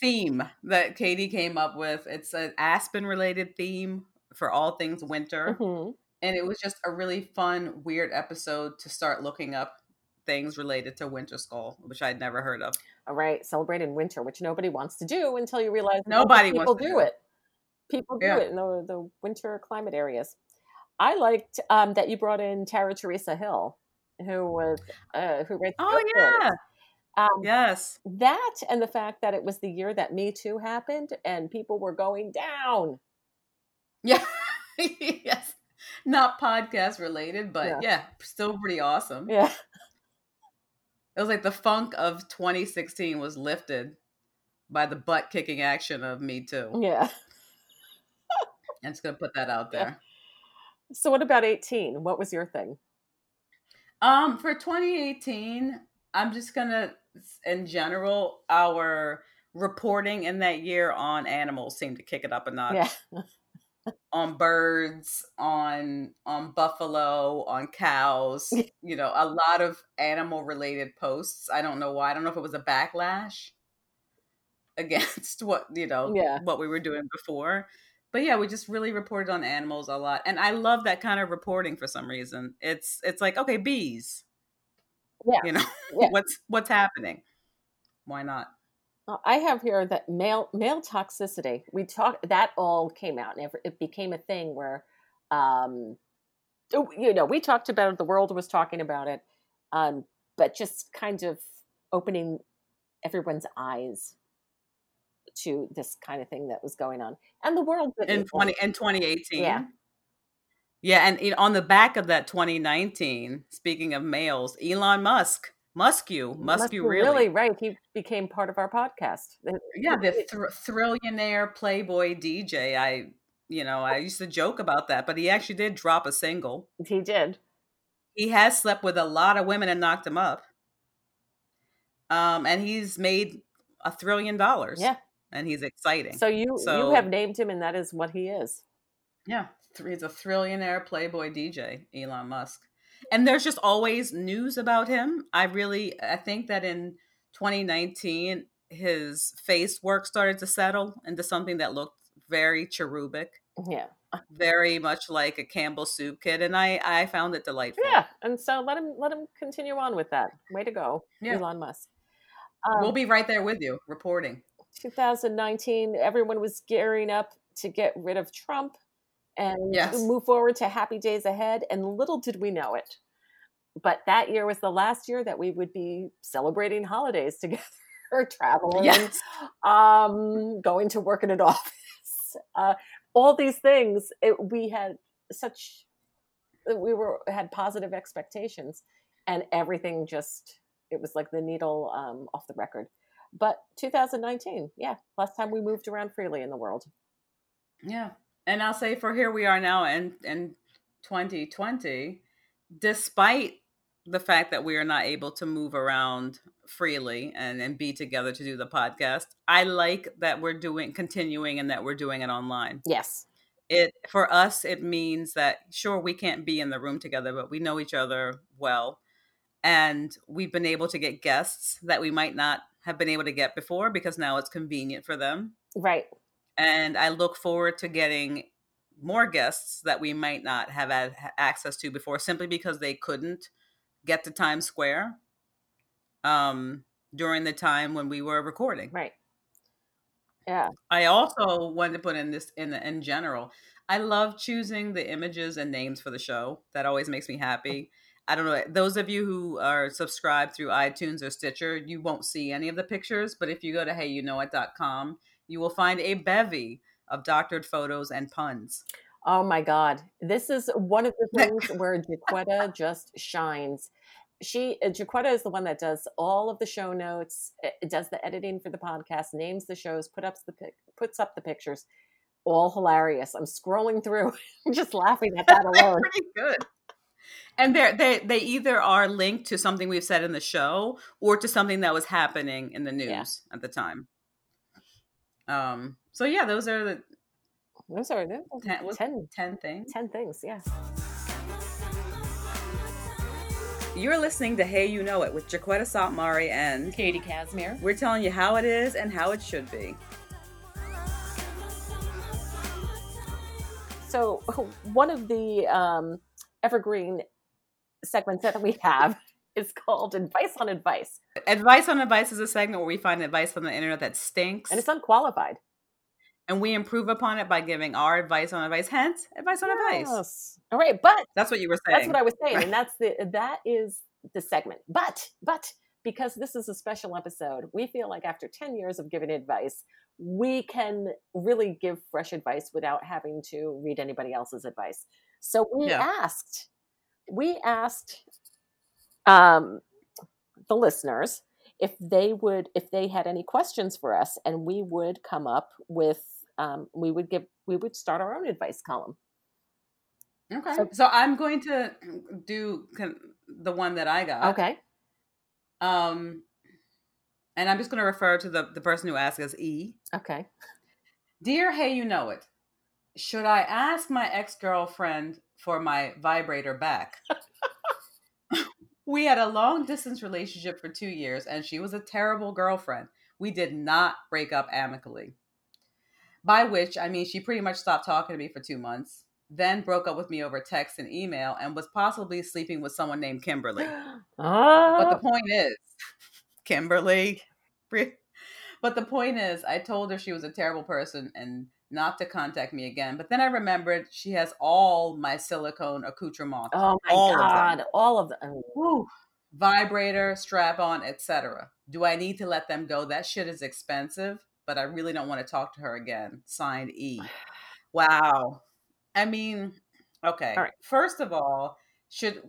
theme that Katie came up with. It's an Aspen related theme for all things winter, Mhm. and it was just a really fun, weird episode to start looking up things related to Wintersköl, which I'd never heard of. All right, celebrating winter, which nobody wants to do until you realize Nobody people wants to do do it. it. People do Yeah. it in the, the winter climate areas. I liked um, that you brought in Tara Teresa Hill, who was uh, who writes. Oh yeah, stories. Um, yes. that and the fact that it was the year that Me Too happened and people were going down. Yeah. yes. Not podcast related, but Yeah. yeah. still pretty awesome. Yeah, It was like the funk of 2016 was lifted by the butt kicking action of Me Too. yeah. I'm just gonna put that out Yeah. there. So what about eighteen? What was your thing? Um, for 2018, I'm just gonna, in general, our reporting in that year on animals seemed to kick it up a notch. Yeah, on birds, on on buffalo, on cows, you know, a lot of animal related posts. I don't know why. I don't know if it was a backlash against what, you know, Yeah. what we were doing before. But yeah, we just really reported on animals a lot. And I love that kind of reporting for some reason. It's it's like, okay, bees. Yeah. You know, Yeah. what's what's happening? Why not? Uh, I have here that male male toxicity. We talked that all came out, and it, became a thing where, um, oh, you know, we talked about it. The world was talking about it, um, but just kind of opening everyone's eyes to this kind of thing that was going on, and the world in 20 in 2018 Yeah. Yeah and you know, on the back of that 2019 speaking of males elon musk muskew must muskew be really, right. He became part of our podcast. The- yeah the thr- thrillionaire playboy dj i you know i used to joke about that but he actually did drop a single He did. he has slept with a lot of women and knocked them up um and he's made a trillion dollars Yeah. and he's exciting So you you have named him, and that is what he is. Yeah, he's a trillionaire playboy DJ, Elon Musk. And there's just always news about him. I really I think that in 2019 his face work started to settle into something that looked very cherubic, Yeah. very much like a Campbell soup kid and I I found it delightful. Yeah, and so let him let him continue on with that. Way to go, Yeah. Elon Musk. Um, We'll be right there with you reporting. 2019, everyone was gearing up to get rid of Trump and Yes. move forward to happy days ahead. And little did we know it, but that year was the last year that we would be celebrating holidays together, traveling, Yes. um, going to work in an office, uh, all these things. It, we had such we were had positive expectations, and everything just it was like the needle um, off the record. But 2019, yeah, last time we moved around freely in the world. Yeah. And I'll say for here we are now in in 2020, despite the fact that we are not able to move around freely and, and be together to do the podcast, I like that we're doing continuing and that we're doing it online. Yes, It for us it means that sure we can't be in the room together, but we know each other well. And we've been able to get guests that we might not have been able to get before because now it's convenient for them right. And I look forward to getting more guests that we might not have had access to before simply because they couldn't get to Times Square um, during the time when we were recording. Right. Yeah. I also wanted to put in this in in general. I love choosing the images and names for the show. That always makes me happy. I don't know. Those of you who are subscribed through iTunes or Stitcher, you won't see any of the pictures. But if you go to heyyouknowit.com, you will find a bevy of doctored photos and puns. Oh my God. This is one of the things where Jaquetta just shines. She, uh, Jaquetta is the one that does all of the show notes, uh, does the editing for the podcast, names the shows, put up the puts up the pictures. All hilarious. I'm scrolling through, just laughing at that alone. pretty good. And they're, they they either are linked to something we've said in the show or to something that was happening in the news Yeah. at the time. Um. So yeah, those are the Those are those are ten, 10, 10 things. 10 things. Yeah. You're listening to Hey You Know It with Jaquetta Sotmari and Katie Casimir. we're telling you how it is and how it should be. So one of the um, evergreen segments that we have is called Advice on Advice, Advice on Advice is a segment where we find advice on the internet that stinks and it's unqualified. and we improve upon it by giving our advice on advice. Hence, advice on advice. Yes. All right, but That's what you were saying. that's what I was saying, and that's the that is the segment. But but because this is a special episode, we feel like after ten years of giving advice, we can really give fresh advice without having to read anybody else's advice. So we Yeah. asked, we asked um, the listeners if they would if they had any questions for us, and we would come up with um, we would give we would start our own advice column. Okay. So- So, I'm going to do the one that I got. Okay. Um, and I'm just going to refer to the, the person who asked as E. Okay. Dear Hey You Know It, should I ask my ex girlfriend for my vibrator back? we had a long distance relationship for two years, and she was a terrible girlfriend. We did not break up amicably. By which I mean she pretty much stopped talking to me for two months, then broke up with me over text and email, and was possibly sleeping with someone named Kimberly. Ah. But the Oh, point is, Kimberly. But the point is, I told her she was a terrible person and not to contact me again. But then I remembered she has all my silicone accoutrements, oh my all of god! All of them. Oh. Woo. vibrator, strap on, etc. Do I need to let them go? That shit is expensive, but I really don't want to talk to her again. Signed E. Wow. I mean, okay. All right. First of all, should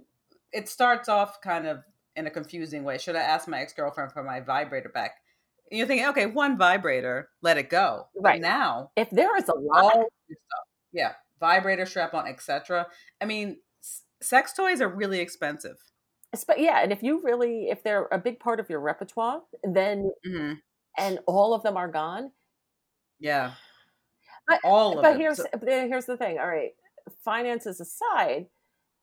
it starts off kind of in a confusing way. Should I ask my ex girlfriend for my vibrator back? And you're thinking, okay, one vibrator, let it go. But Right. now, If there is a lot, your stuff, yeah, vibrator, strap on, etc. I mean, s- sex toys are really expensive. but yeah, and if you really, if they're a big part of your repertoire, then hmm and all of them are gone. Yeah, But- all of But it. here's So- here's the thing. All right, finances aside,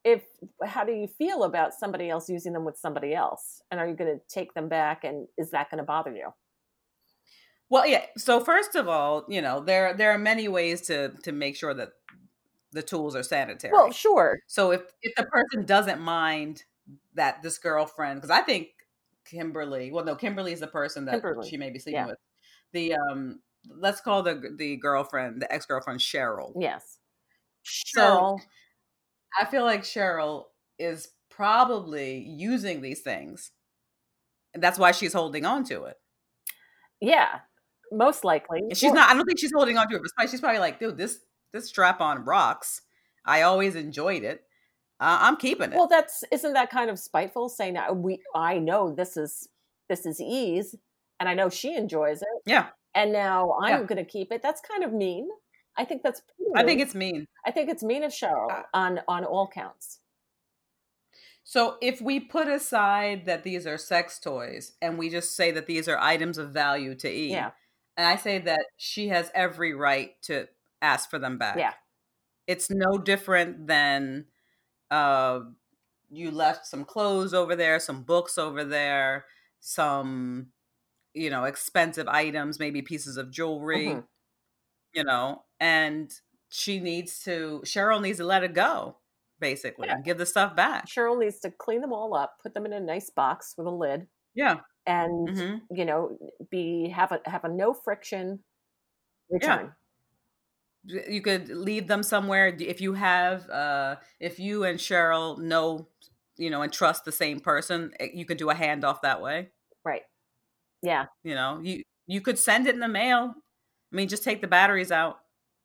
if how do you feel about somebody else using them with somebody else, and are you going to take them back, and is that going to bother you? Well, yeah. So first of all, you know there there are many ways to to make sure that the tools are sanitary. Well, sure. so if if the person doesn't mind that this girlfriend, because I think Kimberly, well, no, Kimberly is the person that Kimberly, she may be sleeping yeah. with. The um, let's call the the girlfriend, the ex girlfriend, Cheryl. Yes. So- Cheryl. I feel like Cheryl is probably using these things, and that's why she's holding on to it. yeah. Most likely. She's not. I don't think she's holding on to it. But she's probably like, dude, this this strap on rocks. I always enjoyed it. Uh, I'm keeping it. Well, that's isn't that kind of spiteful saying that we I know this is this is ease and I know she enjoys it yeah, and now I'm Yeah. going to keep it. That's kind of mean. I think that's I think it's mean. I think it's mean of Cheryl Uh, on on all counts. So if we put aside that these are sex toys and we just say that these are items of value to eat, Yeah. And I say that she has every right to ask for them back. Yeah. It's no different than uh you left some clothes over there, some books over there, some you know, expensive items, maybe pieces of jewelry, Mhm. you know, and she needs to Cheryl needs to let it go, basically, and give the stuff back. Cheryl needs to clean them all up, put them in a nice box with a lid, Yeah. And hmm you know, be have a have a no friction return. You could leave them somewhere if you have uh if you and Cheryl know, you know, and trust the same person, eh, you could do a handoff that way. Right. Yeah, You know, you you could send it in the mail. I mean, just take the batteries out,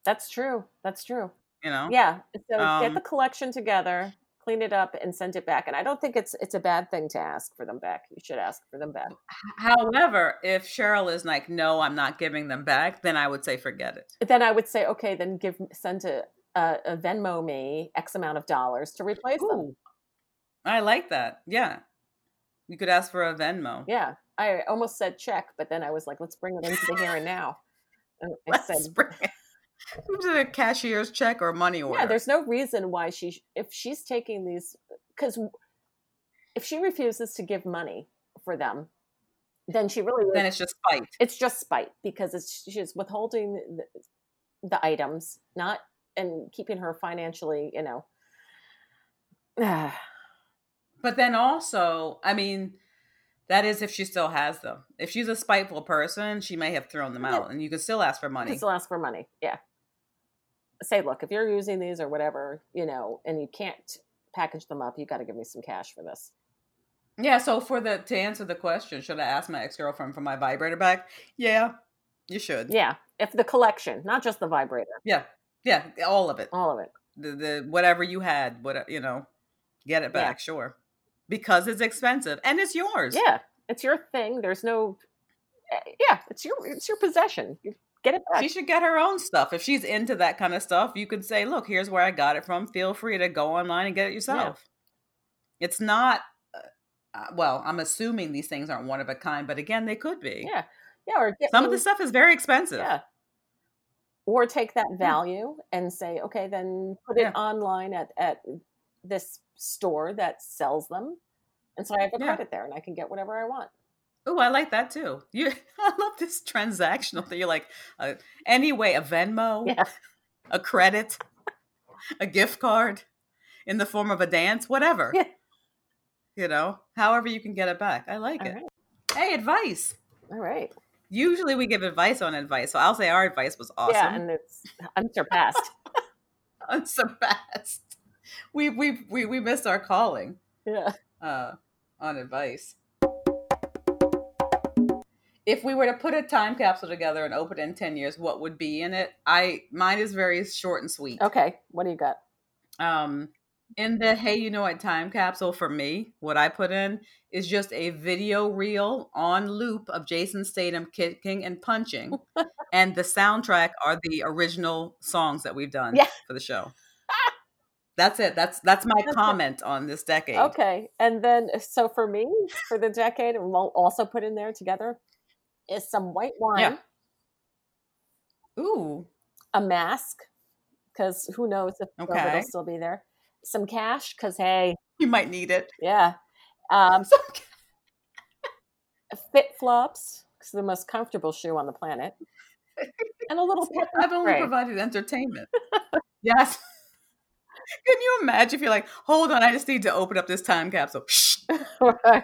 that's true. That's true. you know. Yeah. So get Um, the collection together, clean it up, and send it back. And I don't think it's it's a bad thing to ask for them back. You should ask for them back. However, if Cheryl is like, "No, I'm not giving them back," then I would say forget it. Then I would say, okay, then give send a, a, a Venmo me X amount of dollars to replace them. I like that. Yeah, you could ask for a Venmo. Yeah. I almost said check, but then I was like, let's bring it into the here and now. And I Let's said, bring it. Is it a cashier's check or money order? yeah, there's no reason why she, if she's taking these, because if she refuses to give money for them, then she really then it's just spite. it's just spite because it's she's withholding the, the items, not and keeping her financially, you know. But then also, I mean, that is if she still has them. If she's a spiteful person, she may have thrown them out, and you can still ask for You money. can still ask for money. Yeah. Say, look, if you're using these or whatever, you know, and you can't package them up, you got to give me some cash for this. Yeah. So for the to answer the question, should I ask my ex girlfriend for my vibrator back? Yeah, you should. Yeah. If the collection, not just the vibrator, Yeah. Yeah. All of it. all of it. The, the whatever you had, what you know, get it Yeah. back. Sure. Because it's expensive and it's yours. Yeah. It's your thing. There's no, eh, yeah, it's your, it's your possession. You get it back. She should get her own stuff. If she's into that kind of stuff, you could say, look, here's where I got it from. Feel free to go online and get it yourself. It's not, uh, uh, well, I'm assuming these things aren't one of a kind, but again, they could be. yeah. Yeah. Or get Some of the stuff is very expensive. Yeah. Or take that value and say, okay, then put Yeah. it online at, at this store that sells them. And so I have a Yeah. credit there and I can get whatever I want. Oh, I like that too. You, I love this transactional thing. You're like, uh, anyway, a Venmo, Yeah. a credit, a gift card in the form of a dance, whatever. Yeah. You know, however you can get it back. I like All it. right. Hey, advice. All right. Usually we give advice on advice, so I'll say our advice was awesome, Yeah. And it's unsurpassed. unsurpassed. We we we we missed our calling yeah. uh, on advice. If we were to put a time capsule together and open it in ten years, what would be in it? I mine is very short and sweet. Okay. What do you got? Um, in the Hey You Know What time capsule for me, what I put in is just a video reel on loop of Jason Statham kicking and punching, and the soundtrack are the original songs that we've done Yeah. for the show. That's it. That's that's my comment on this decade. Okay. And then, so for me, for the decade, we'll also put in there together is some white wine, Yeah. Ooh, a mask, because who knows if COVID Okay. will still be there, some cash, because hey, you might need it. yeah. Um, Some- fit flops, because the most comfortable shoe on the planet, and a little pepper I've only provided entertainment. yes. Can you imagine if you're like, hold on, I just need to open up this time capsule. Right.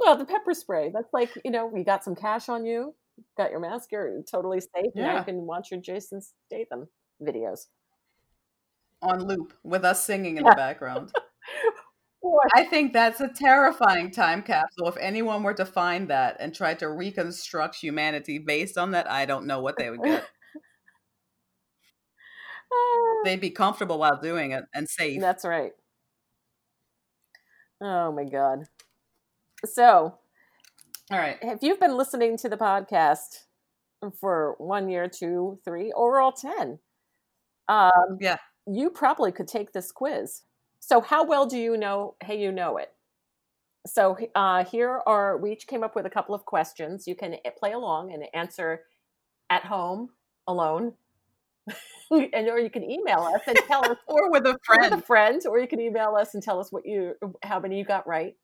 Well, the pepper spray. That's like you know, you got some cash on you, got your mask, you're totally safe. Now you can watch your Jason Statham videos. on loop with us singing in Yeah. the background. I think that's a terrifying time capsule. If anyone were to find that and try to reconstruct humanity based on that, I don't know what they would get. They'd be comfortable while doing it and safe. that's right. Oh my god. So, All right. if you've been listening to the podcast for one year, two, three, or all ten, um, Yeah. you probably could take this quiz. So, how well do you know? Hey, you know it. So, uh, here are we each came up with a couple of questions. You can eh, play along and answer at home alone, and or you can email us and tell us Or with a with a friend. friend, or you can email us and tell us what you how many you got right.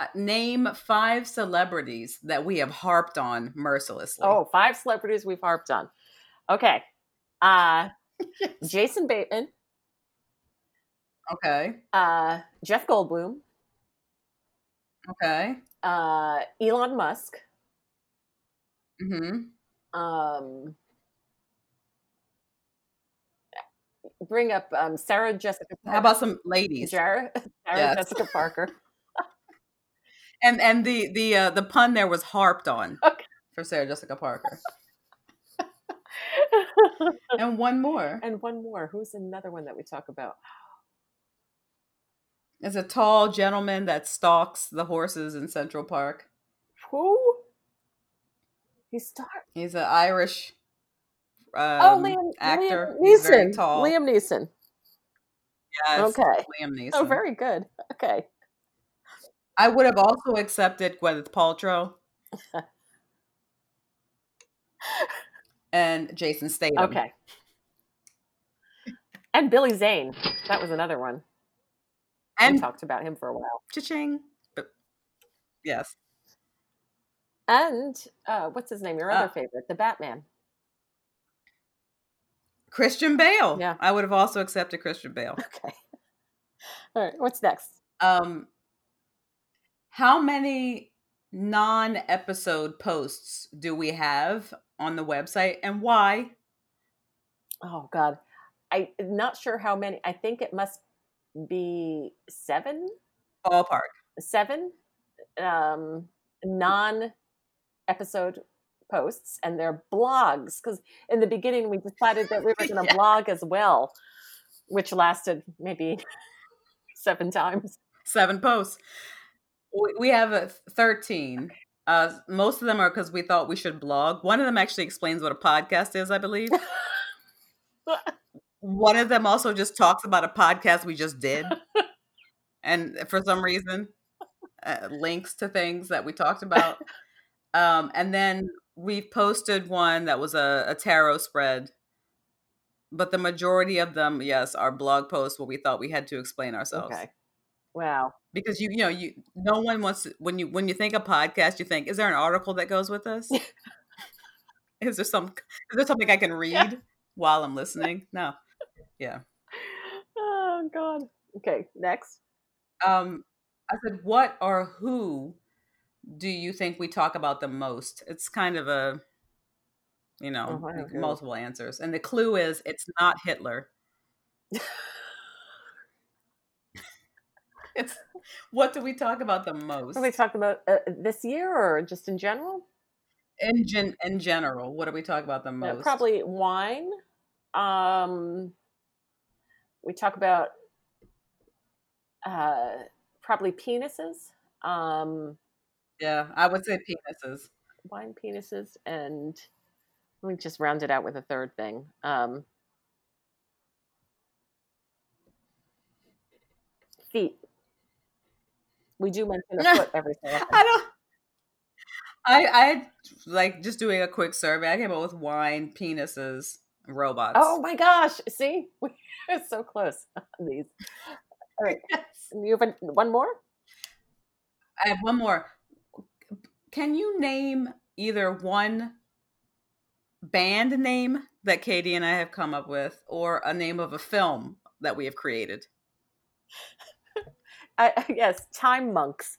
Uh, Name five celebrities that we have harped on mercilessly. Oh, five celebrities we've harped on. Okay. Uh, Jason Bateman, Okay. uh, Jeff Goldblum, Okay. uh, Elon Musk, Mm-hmm. um, bring up um, Sarah Jessica. Parker. How about some ladies? Sarah, Sarah Yes. Jessica Parker? And and the the uh, the pun there was harped on Okay. for Sarah Jessica Parker. And one more and one more. Who's another one that we talk about? is a tall gentleman that stalks the horses in Central Park. Who? He's star. He's an Irish um, oh, Liam actor. Liam Neeson. Liam Neeson. Yes, Okay. Liam Neeson. Oh, very good. Okay. I would have also accepted Gwyneth Paltrow and Jason Statham. Okay. And Billy Zane. That was another one. we and talked about him for a while. cha-ching. But yes, And uh, what's his name? Your Uh, other favorite, the Batman. Christian Bale. Yeah. I would have also accepted Christian Bale. Okay. All right. What's next? Um, how many non-episode posts do we have on the website, and why? Oh God, I'm not sure how many. I think it must be seven. Ballpark. Seven um, non-episode posts, and they're blogs. Because in the beginning, we decided that we were going to Yeah. blog as well, which lasted maybe seven times. Seven posts. We- We have a thirteen. Uh, most of them are because we thought we should blog. One of them actually explains what a podcast is, I believe. One of them also just talks about a podcast we just did, and for some reason, uh, links to things that we talked about. Um, and then we posted one that was a, a tarot spread, but the majority of them, yes, are blog posts where we thought we had to explain ourselves Okay. Wow. Because you you know you no one wants to, when you when you think a podcast, you think is there an article that goes with this? is there some is there something I can read while I'm listening? No. Yeah. Oh God. Okay. Next. Um, I said, what or who do you think we talk about the most? It's kind of a, you know, Oh, multiple answers, and the clue is it's not Hitler. it's what do we talk about the most What we talking about uh, this year or just in general? in gen- in general? What do we talk about the Uh, most? probably wine. Um, we talk about uh, probably penises. Um, Yeah, I would say penises. wine penises and let me just round it out with a third thing um, feet we do mention a foot every so often I don't. I I like just doing a quick survey. I came up with wine, penises, robots. oh my gosh see we're so close on these all right you have one more I have one more. Can you name either one band name that Katie and I have come up with, or a name of a film that we have created? I, yes time monks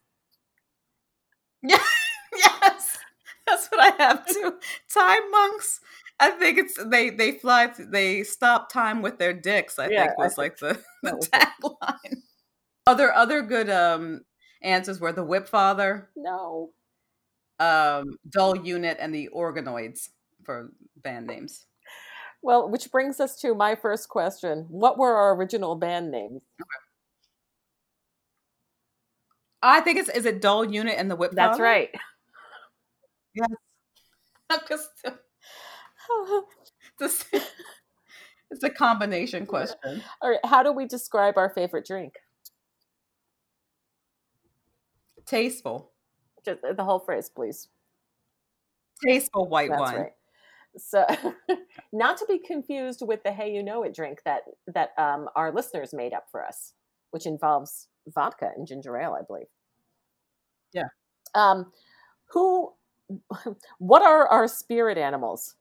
Yeah, yes, that's what I have too. Time monks. I think it's they they fly they stop time with their dicks. I Yeah, think I was like the the tagline. Other other good um answers were the Whip Father, no um, Dull Unit, and the Organoids for band names. well which brings us to my first question what were our original band names I think it's is it Dull Unit and the Whip that's Father? right Because this- it's a combination question. all right how do we describe our favorite drink Tasteful, just the whole phrase please tasteful white That's wine. right. So, not to be confused with the "Hey, you know it" drink that that um, our listeners made up for us, which involves vodka and ginger ale, I believe. Yeah. Um, who? What are our spirit animals?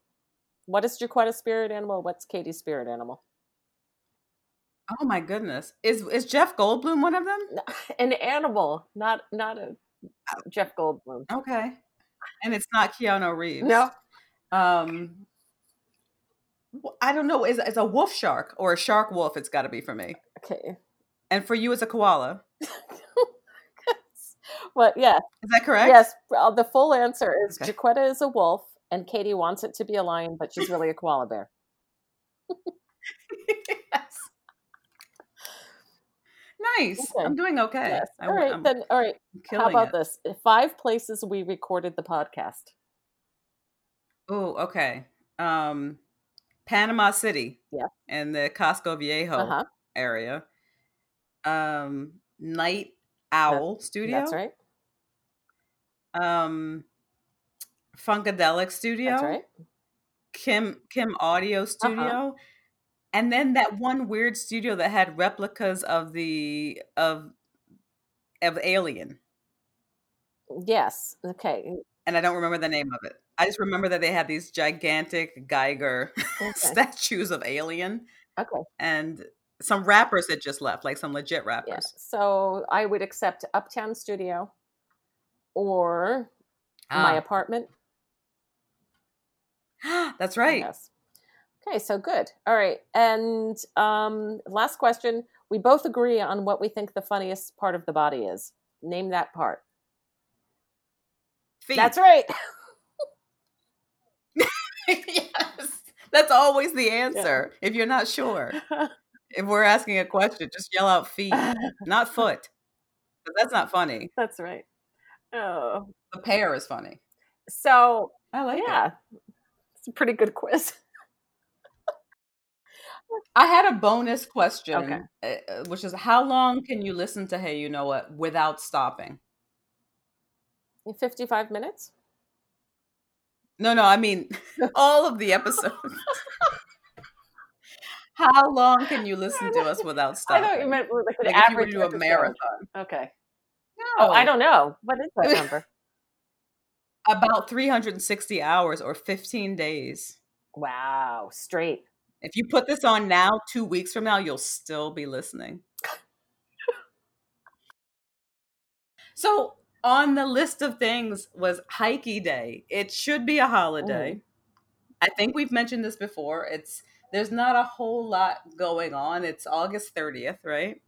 What is Jaquetta's spirit animal? What's Katie's spirit animal? Oh my goodness. Is is Jeff Goldblum one of them? An animal, not not a Jeff Goldblum. Okay. And it's not Keanu Reeves. No, Um I don't know. Is it's a wolf shark or a shark wolf? It's got to be for me. okay. And for you, it's a koala. Well, yeah, Is that correct? yes. uh, The full answer is Okay. Jaquetta is a wolf, and Katie wants it to be a lion, but she's really a koala bear. yes. Nice. Okay. I'm doing okay. Yes. I, All right, am then. All right. How about it. this? Five places we recorded the podcast. Oh, okay. Um, Panama City. Yeah. And the Casco Viejo Uh huh. area. Um, Night Owl Studio. That's right. Um, Funkadelic Studio. That's right. Kim Kim Audio Studio. And then that one weird studio that had replicas of the of of Alien. Yes. Okay. And I don't remember the name of it. I just remember that they had these gigantic Giger Okay. statues of Alien Okay. and some rappers that just left, like some legit Yeah. rappers. So I would accept Uptown Studio or my Ah. apartment. That's right. Yes. Okay, so good. All right. And um, last question. We both agree on what we think the funniest part of the body is. Name that part. Feet. That's right. yes. That's always the answer. If you're not sure, if we're asking a question, just yell out feet, not foot. That's not funny. That's right. Oh. The pair is funny. So, I like it. yeah. It's a pretty good quiz. I had a bonus question, Okay. uh, which is how long can you listen to Hey You Know What without stopping? 55 minutes? No, no, I mean all of the episodes. How long can you listen to us without stopping? I thought you meant like an like if you were average to do a marathon. Okay. No, Oh, I don't know. What is that number? About 360 hours or 15 days. wow. Straight. If you put this on now, two weeks from now, you'll still be listening. so, on the list of things was HYKI Day. It should be a holiday. I think we've mentioned this before. It's there's not a whole lot going on. It's August 30th, right?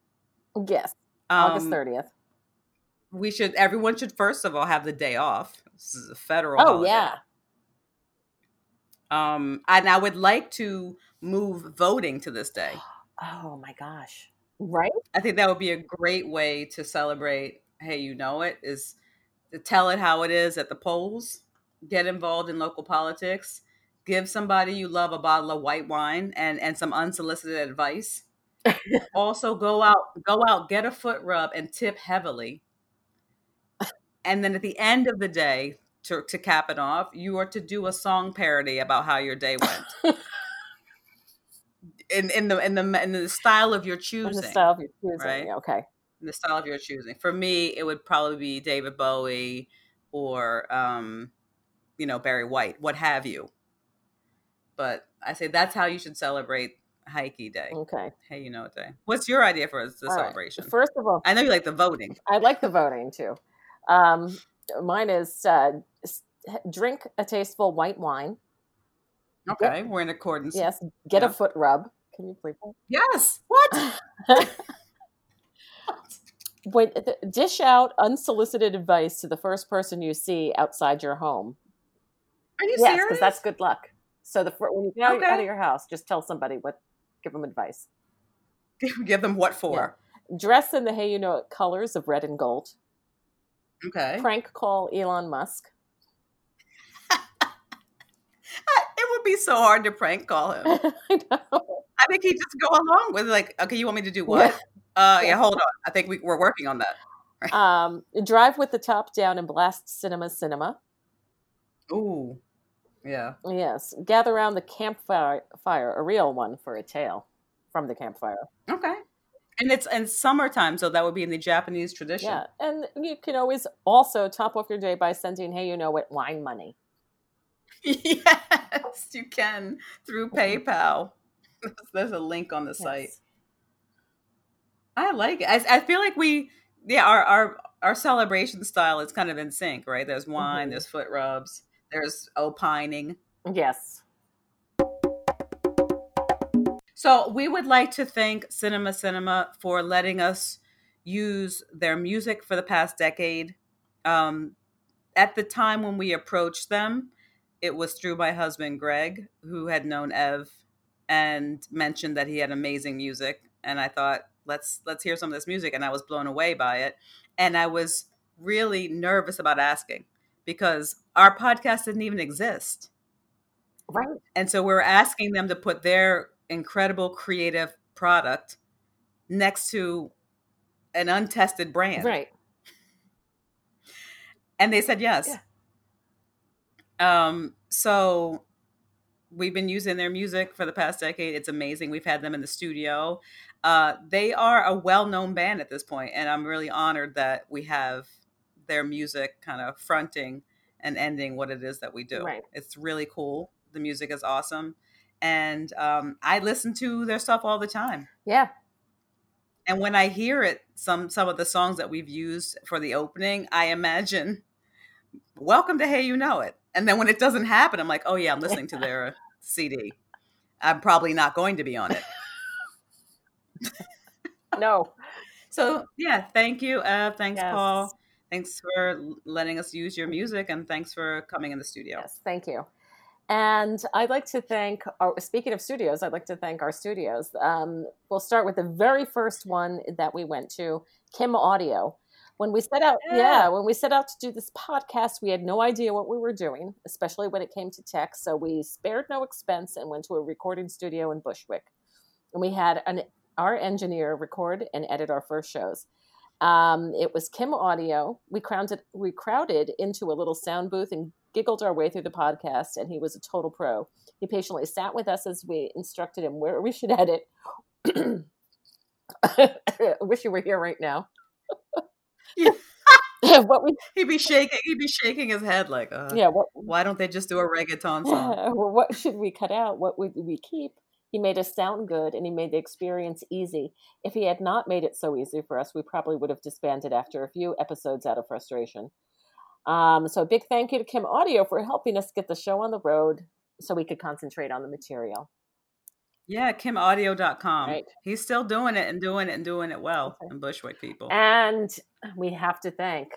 Yes. August Um, 30th. We should everyone should first of all have the day off. This is a federal Oh, holiday. yeah. Um and I would like to move voting to this day. Oh, my gosh. Right? I think that would be a great way to celebrate. Hey, you know it is to tell it how it is at the polls. Get involved in local politics. Give somebody you love a bottle of white wine and and some unsolicited advice. also, go out, go out, get a foot rub, and tip heavily. And then at the end of the day, to to cap it off, you are to do a song parody about how your day went. in in the in the in the style of your In choosing the style of your choosing. right? Okay. in the style of your choosing. For me, it would probably be David Bowie or um, you know, Barry White, what have you. But I say that's how you should celebrate HYKI Day. Okay. Hey, you know what day. What's your idea for the All right. celebration? First of all, I know you like the voting. I like the voting too. Um, mine is uh, drink a tasteful white wine. Okay, we're in accordance. Yes. Get Yeah. a foot rub. Can you believe Yes. What? when, th- dish out unsolicited advice to the first person you see outside your home. Are you yes, serious? because that's good luck. So the when you get out, out of your house, just tell somebody what, give them advice. Give them what for? Dress in the hey you know it colors of red and gold. Okay. Prank call Elon Musk. It would be so hard to prank call him. I know. I think he'd just go along with like, okay, you want me to do what? Uh, yeah, hold on. I think we, we're working on that. Um, drive with the top down and blast cinema cinema. Ooh, yeah. Yes, gather around the campfire, fire, a real one for a tale from the campfire. Okay. And it's in summertime, so that would be in the Japanese tradition. Yeah, and you can always also top off your day by sending, "Hey, you know what? Wine money." yes, you can through PayPal. There's a link on the site. I like it. I, I feel like we, yeah, our our our celebration style is kind of in sync, right? There's wine, Mhm. there's foot rubs, there's opining. Yes. So we would like to thank Cinema Cinema for letting us use their music for the past decade. Um, at the time when we approached them, it was through my husband Greg, who had known Ev and mentioned that he had amazing music. And I thought, let's let's hear some of this music, and I was blown away by it. And I was really nervous about asking because our podcast didn't even exist. Right. And so we're asking them to put their incredible creative product next to an untested brand. Right. And they said yes. Um, so we've been using their music for the past decade. It's amazing. We've had them in the studio. Uh, they are a well known band at this point, and I'm really honored that we have their music kind of fronting and ending what it is that we do. Right. It's really cool. The music is awesome. And um, I listen to their stuff all the time. Yeah. And when I hear it, some some of the songs that we've used for the opening, I imagine "Welcome to Hey You Know It," and then when it doesn't happen, I'm like, "Oh yeah, I'm listening to their CD. I'm probably not going to be on it." No. So yeah, thank you, Ev. Thanks, Yes. Paul. Thanks for letting us use your music, and thanks for coming in the studio. Yes, thank you. And I'd like to thank, our, speaking of studios, I'd like to thank our studios. Um, we'll start with the very first one that we went to, Kim Audio. When we set out, yeah. Yeah. when we set out to do this podcast, we had no idea what we were doing, especially when it came to tech. So we spared no expense and went to a recording studio in Bushwick. And we had an, our engineer record and edit our first shows. Um, it was Kim Audio. We crowded, we crowded into a little sound booth and giggled our way through the podcast, and he was a total pro. He patiently sat with us as we instructed him where we should edit. I wish you were here right now. Yeah. what we He'd be shaking. He'd be shaking his head like, uh, yeah what "Why don't they just do a reggaeton song?" well, what should we cut out? What would we keep? He made us sound good and he made the experience easy. If he had not made it so easy for us, we probably would have disbanded after a few episodes out of frustration. Um, so, a big thank you to Kim Audio for helping us get the show on the road so we could concentrate on the material. Yeah, KimAudio.com. Right. He's still doing it and doing it and doing it well Okay. in Bushwick, people. And we have to thank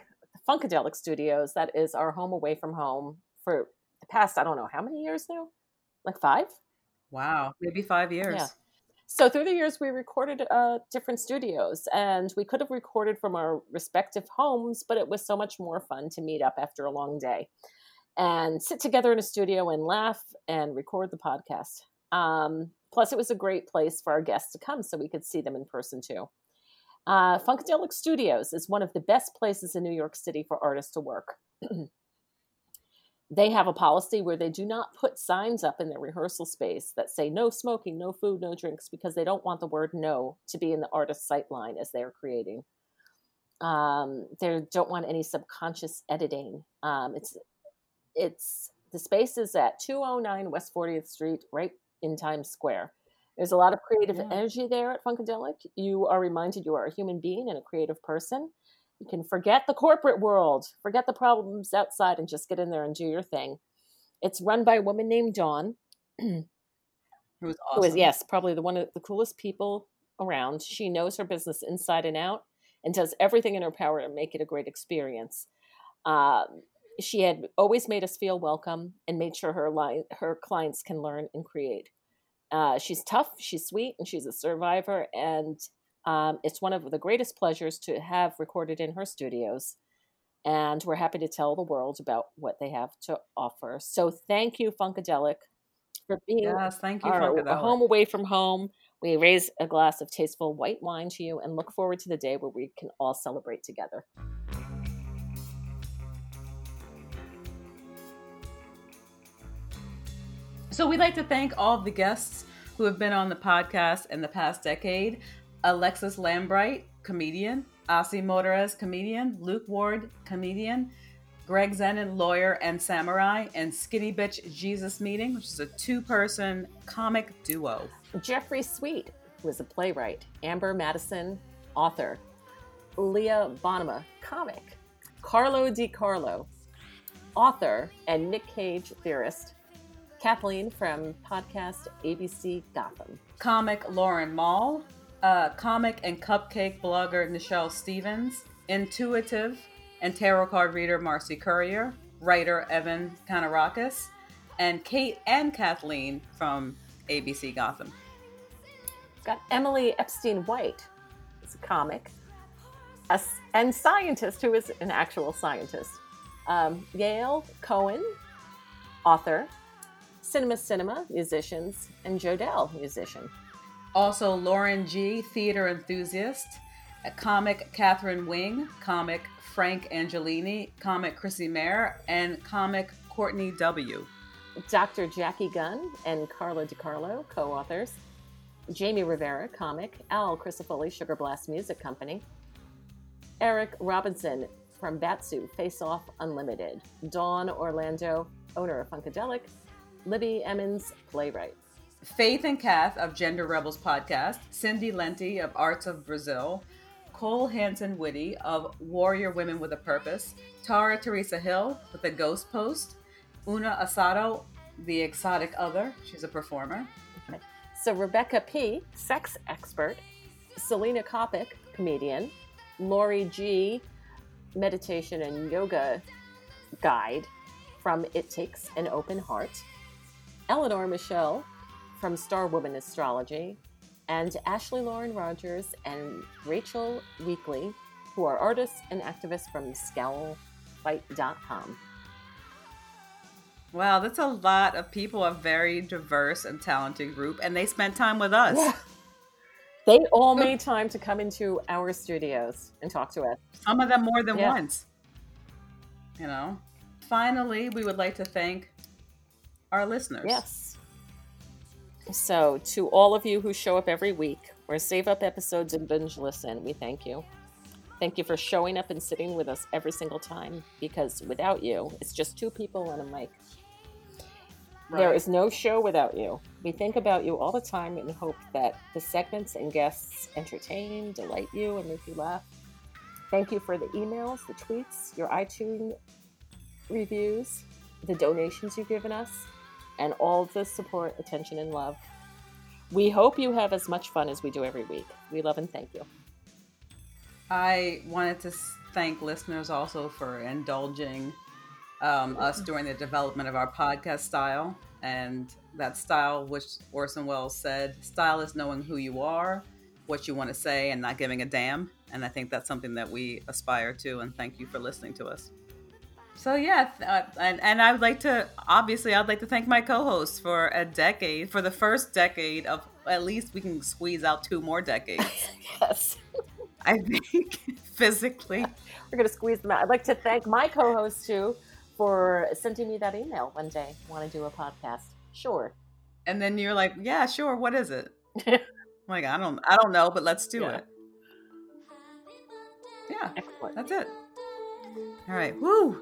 Funkadelic Studios. That is our home away from home for the past, I don't know, how many years now? Like five? Wow, maybe five years. Yeah. So through the years, we recorded uh, different studios, and we could have recorded from our respective homes, but it was so much more fun to meet up after a long day and sit together in a studio and laugh and record the podcast. Um, plus, it was a great place for our guests to come so we could see them in person too. Uh, Funkadelic Studios is one of the best places in New York City for artists to work. they have a policy where they do not put signs up in their rehearsal space that say no smoking, no food, no drinks, because they don't want the word no to be in the artist's sight line as they're creating. Um, they don't want any subconscious editing. Um, it's it's the space is at 209 West 40th Street, right in Times Square. There's a lot of creative Yeah. energy there at Funkadelic. You are reminded you are a human being and a creative person. You can forget the corporate world, forget the problems outside, and just get in there and do your thing. It's run by a woman named Dawn, who is awesome. is yes, probably the one of the coolest people around. She knows her business inside and out and does everything in her power to make it a great experience. Um, she had always made us feel welcome and made sure her li- her clients can learn and create. Uh, she's tough, she's sweet, and she's a survivor. And um, it's one of the greatest pleasures to have recorded in her studios. And we're happy to tell the world about what they have to offer. So thank you, Funkadelic, for being Yes, thank you, our, Funkadelic. home away from home. We raise a glass of tasteful white wine to you and look forward to the day where we can all celebrate together. So we'd like to thank all of the guests who have been on the podcast in the past decade. Alexis Lambright, comedian. Asi Motorez, comedian. Luke Ward, comedian. Greg Zenon, lawyer and samurai, and Skinny Bitch Jesus Meeting, which is a two person comic duo. Jeffrey Sweet, who is a playwright, Amber Madison, author, Leah Bonnema, comic, Carlo Di Carlo, author and Nick Cage theorist, Kathleen from podcast ABC Gotham. Comic Lauren Mall, uh, comic and cupcake blogger Nichelle Stevens, intuitive and tarot card reader Marcy Courier, writer Evan Kanarakis, and Kate and Kathleen from ABC Gotham. Got Emily Epstein White, who's a comic, a and scientist who is an actual scientist. Um, Yale Cohen, author, Cinema Cinema, musicians, and Jodell, musician. Also, Lauren G., theater enthusiast, comic Catherine Wing, comic Frank Angelini, comic Chrissy Mayer, and comic Courtney W. Dr. Jackie Gunn and Carla DiCarlo, co-authors. Jamie Rivera, comic. Al Crisafoli, Sugar Blast Music Company. Eric Robinson from Batsu, Face Off Unlimited. Dawn Orlando, owner of Funkadelic. Libby Emmons, playwright. Faith and Kath of Gender Rebels podcast, Cindy Lenti of Arts of Brazil, Cole Hanson Whitty of Warrior Women with a Purpose, Tara Teresa Hill with the Ghost Post, Una Osato, the Exotic Other, she's a performer, So Rebecca P, sex expert, Selena Kopic, comedian, Lori G, meditation and yoga guide from It Takes an Open Heart, Eleanor Michelle from Star Woman Astrology, and Ashley Lauren Rogers and Rachel Weekly, who are artists and activists from scowlfight.com. Wow, that's a lot of people, a very diverse and talented group, and they spent time with us. Yeah. They all made time to come into our studios and talk to us. Some of them more than Yeah. once. You know? Finally, we would like to thank our listeners. Yes. So, to all of you who show up every week or save up episodes and binge listen, we thank you. Thank you for showing up and sitting with us every single time because without you, it's just two people and a mic. There Right. is no show without you. We think about you all the time and hope that the segments and guests entertain, delight you, and make you laugh. Thank you for the emails, the tweets, your iTunes reviews, the donations you've given us, and all the support, attention, and love. We hope you have as much fun as we do every week. We love and thank you. I wanted to thank listeners also for indulging um, us during the development of our podcast style. And that style, which Orson Welles said, style is knowing who you are, what you want to say, and not giving a damn. And I think that's something that we aspire to. And thank you for listening to us. So yeah, uh, and and I would like to obviously I'd like to thank my co-hosts for a decade, for the first decade of at least we can squeeze out two more decades. Yes. I think physically. We're going to squeeze them out. I'd like to thank my co host, too, for sending me that email one day. Want to do a podcast? Sure. And then you're like, yeah, sure. What is it? I'm like, I don't, I don't know, but let's do Yeah. it. Yeah, Excellent. that's it. All right. Woo.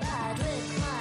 bad with my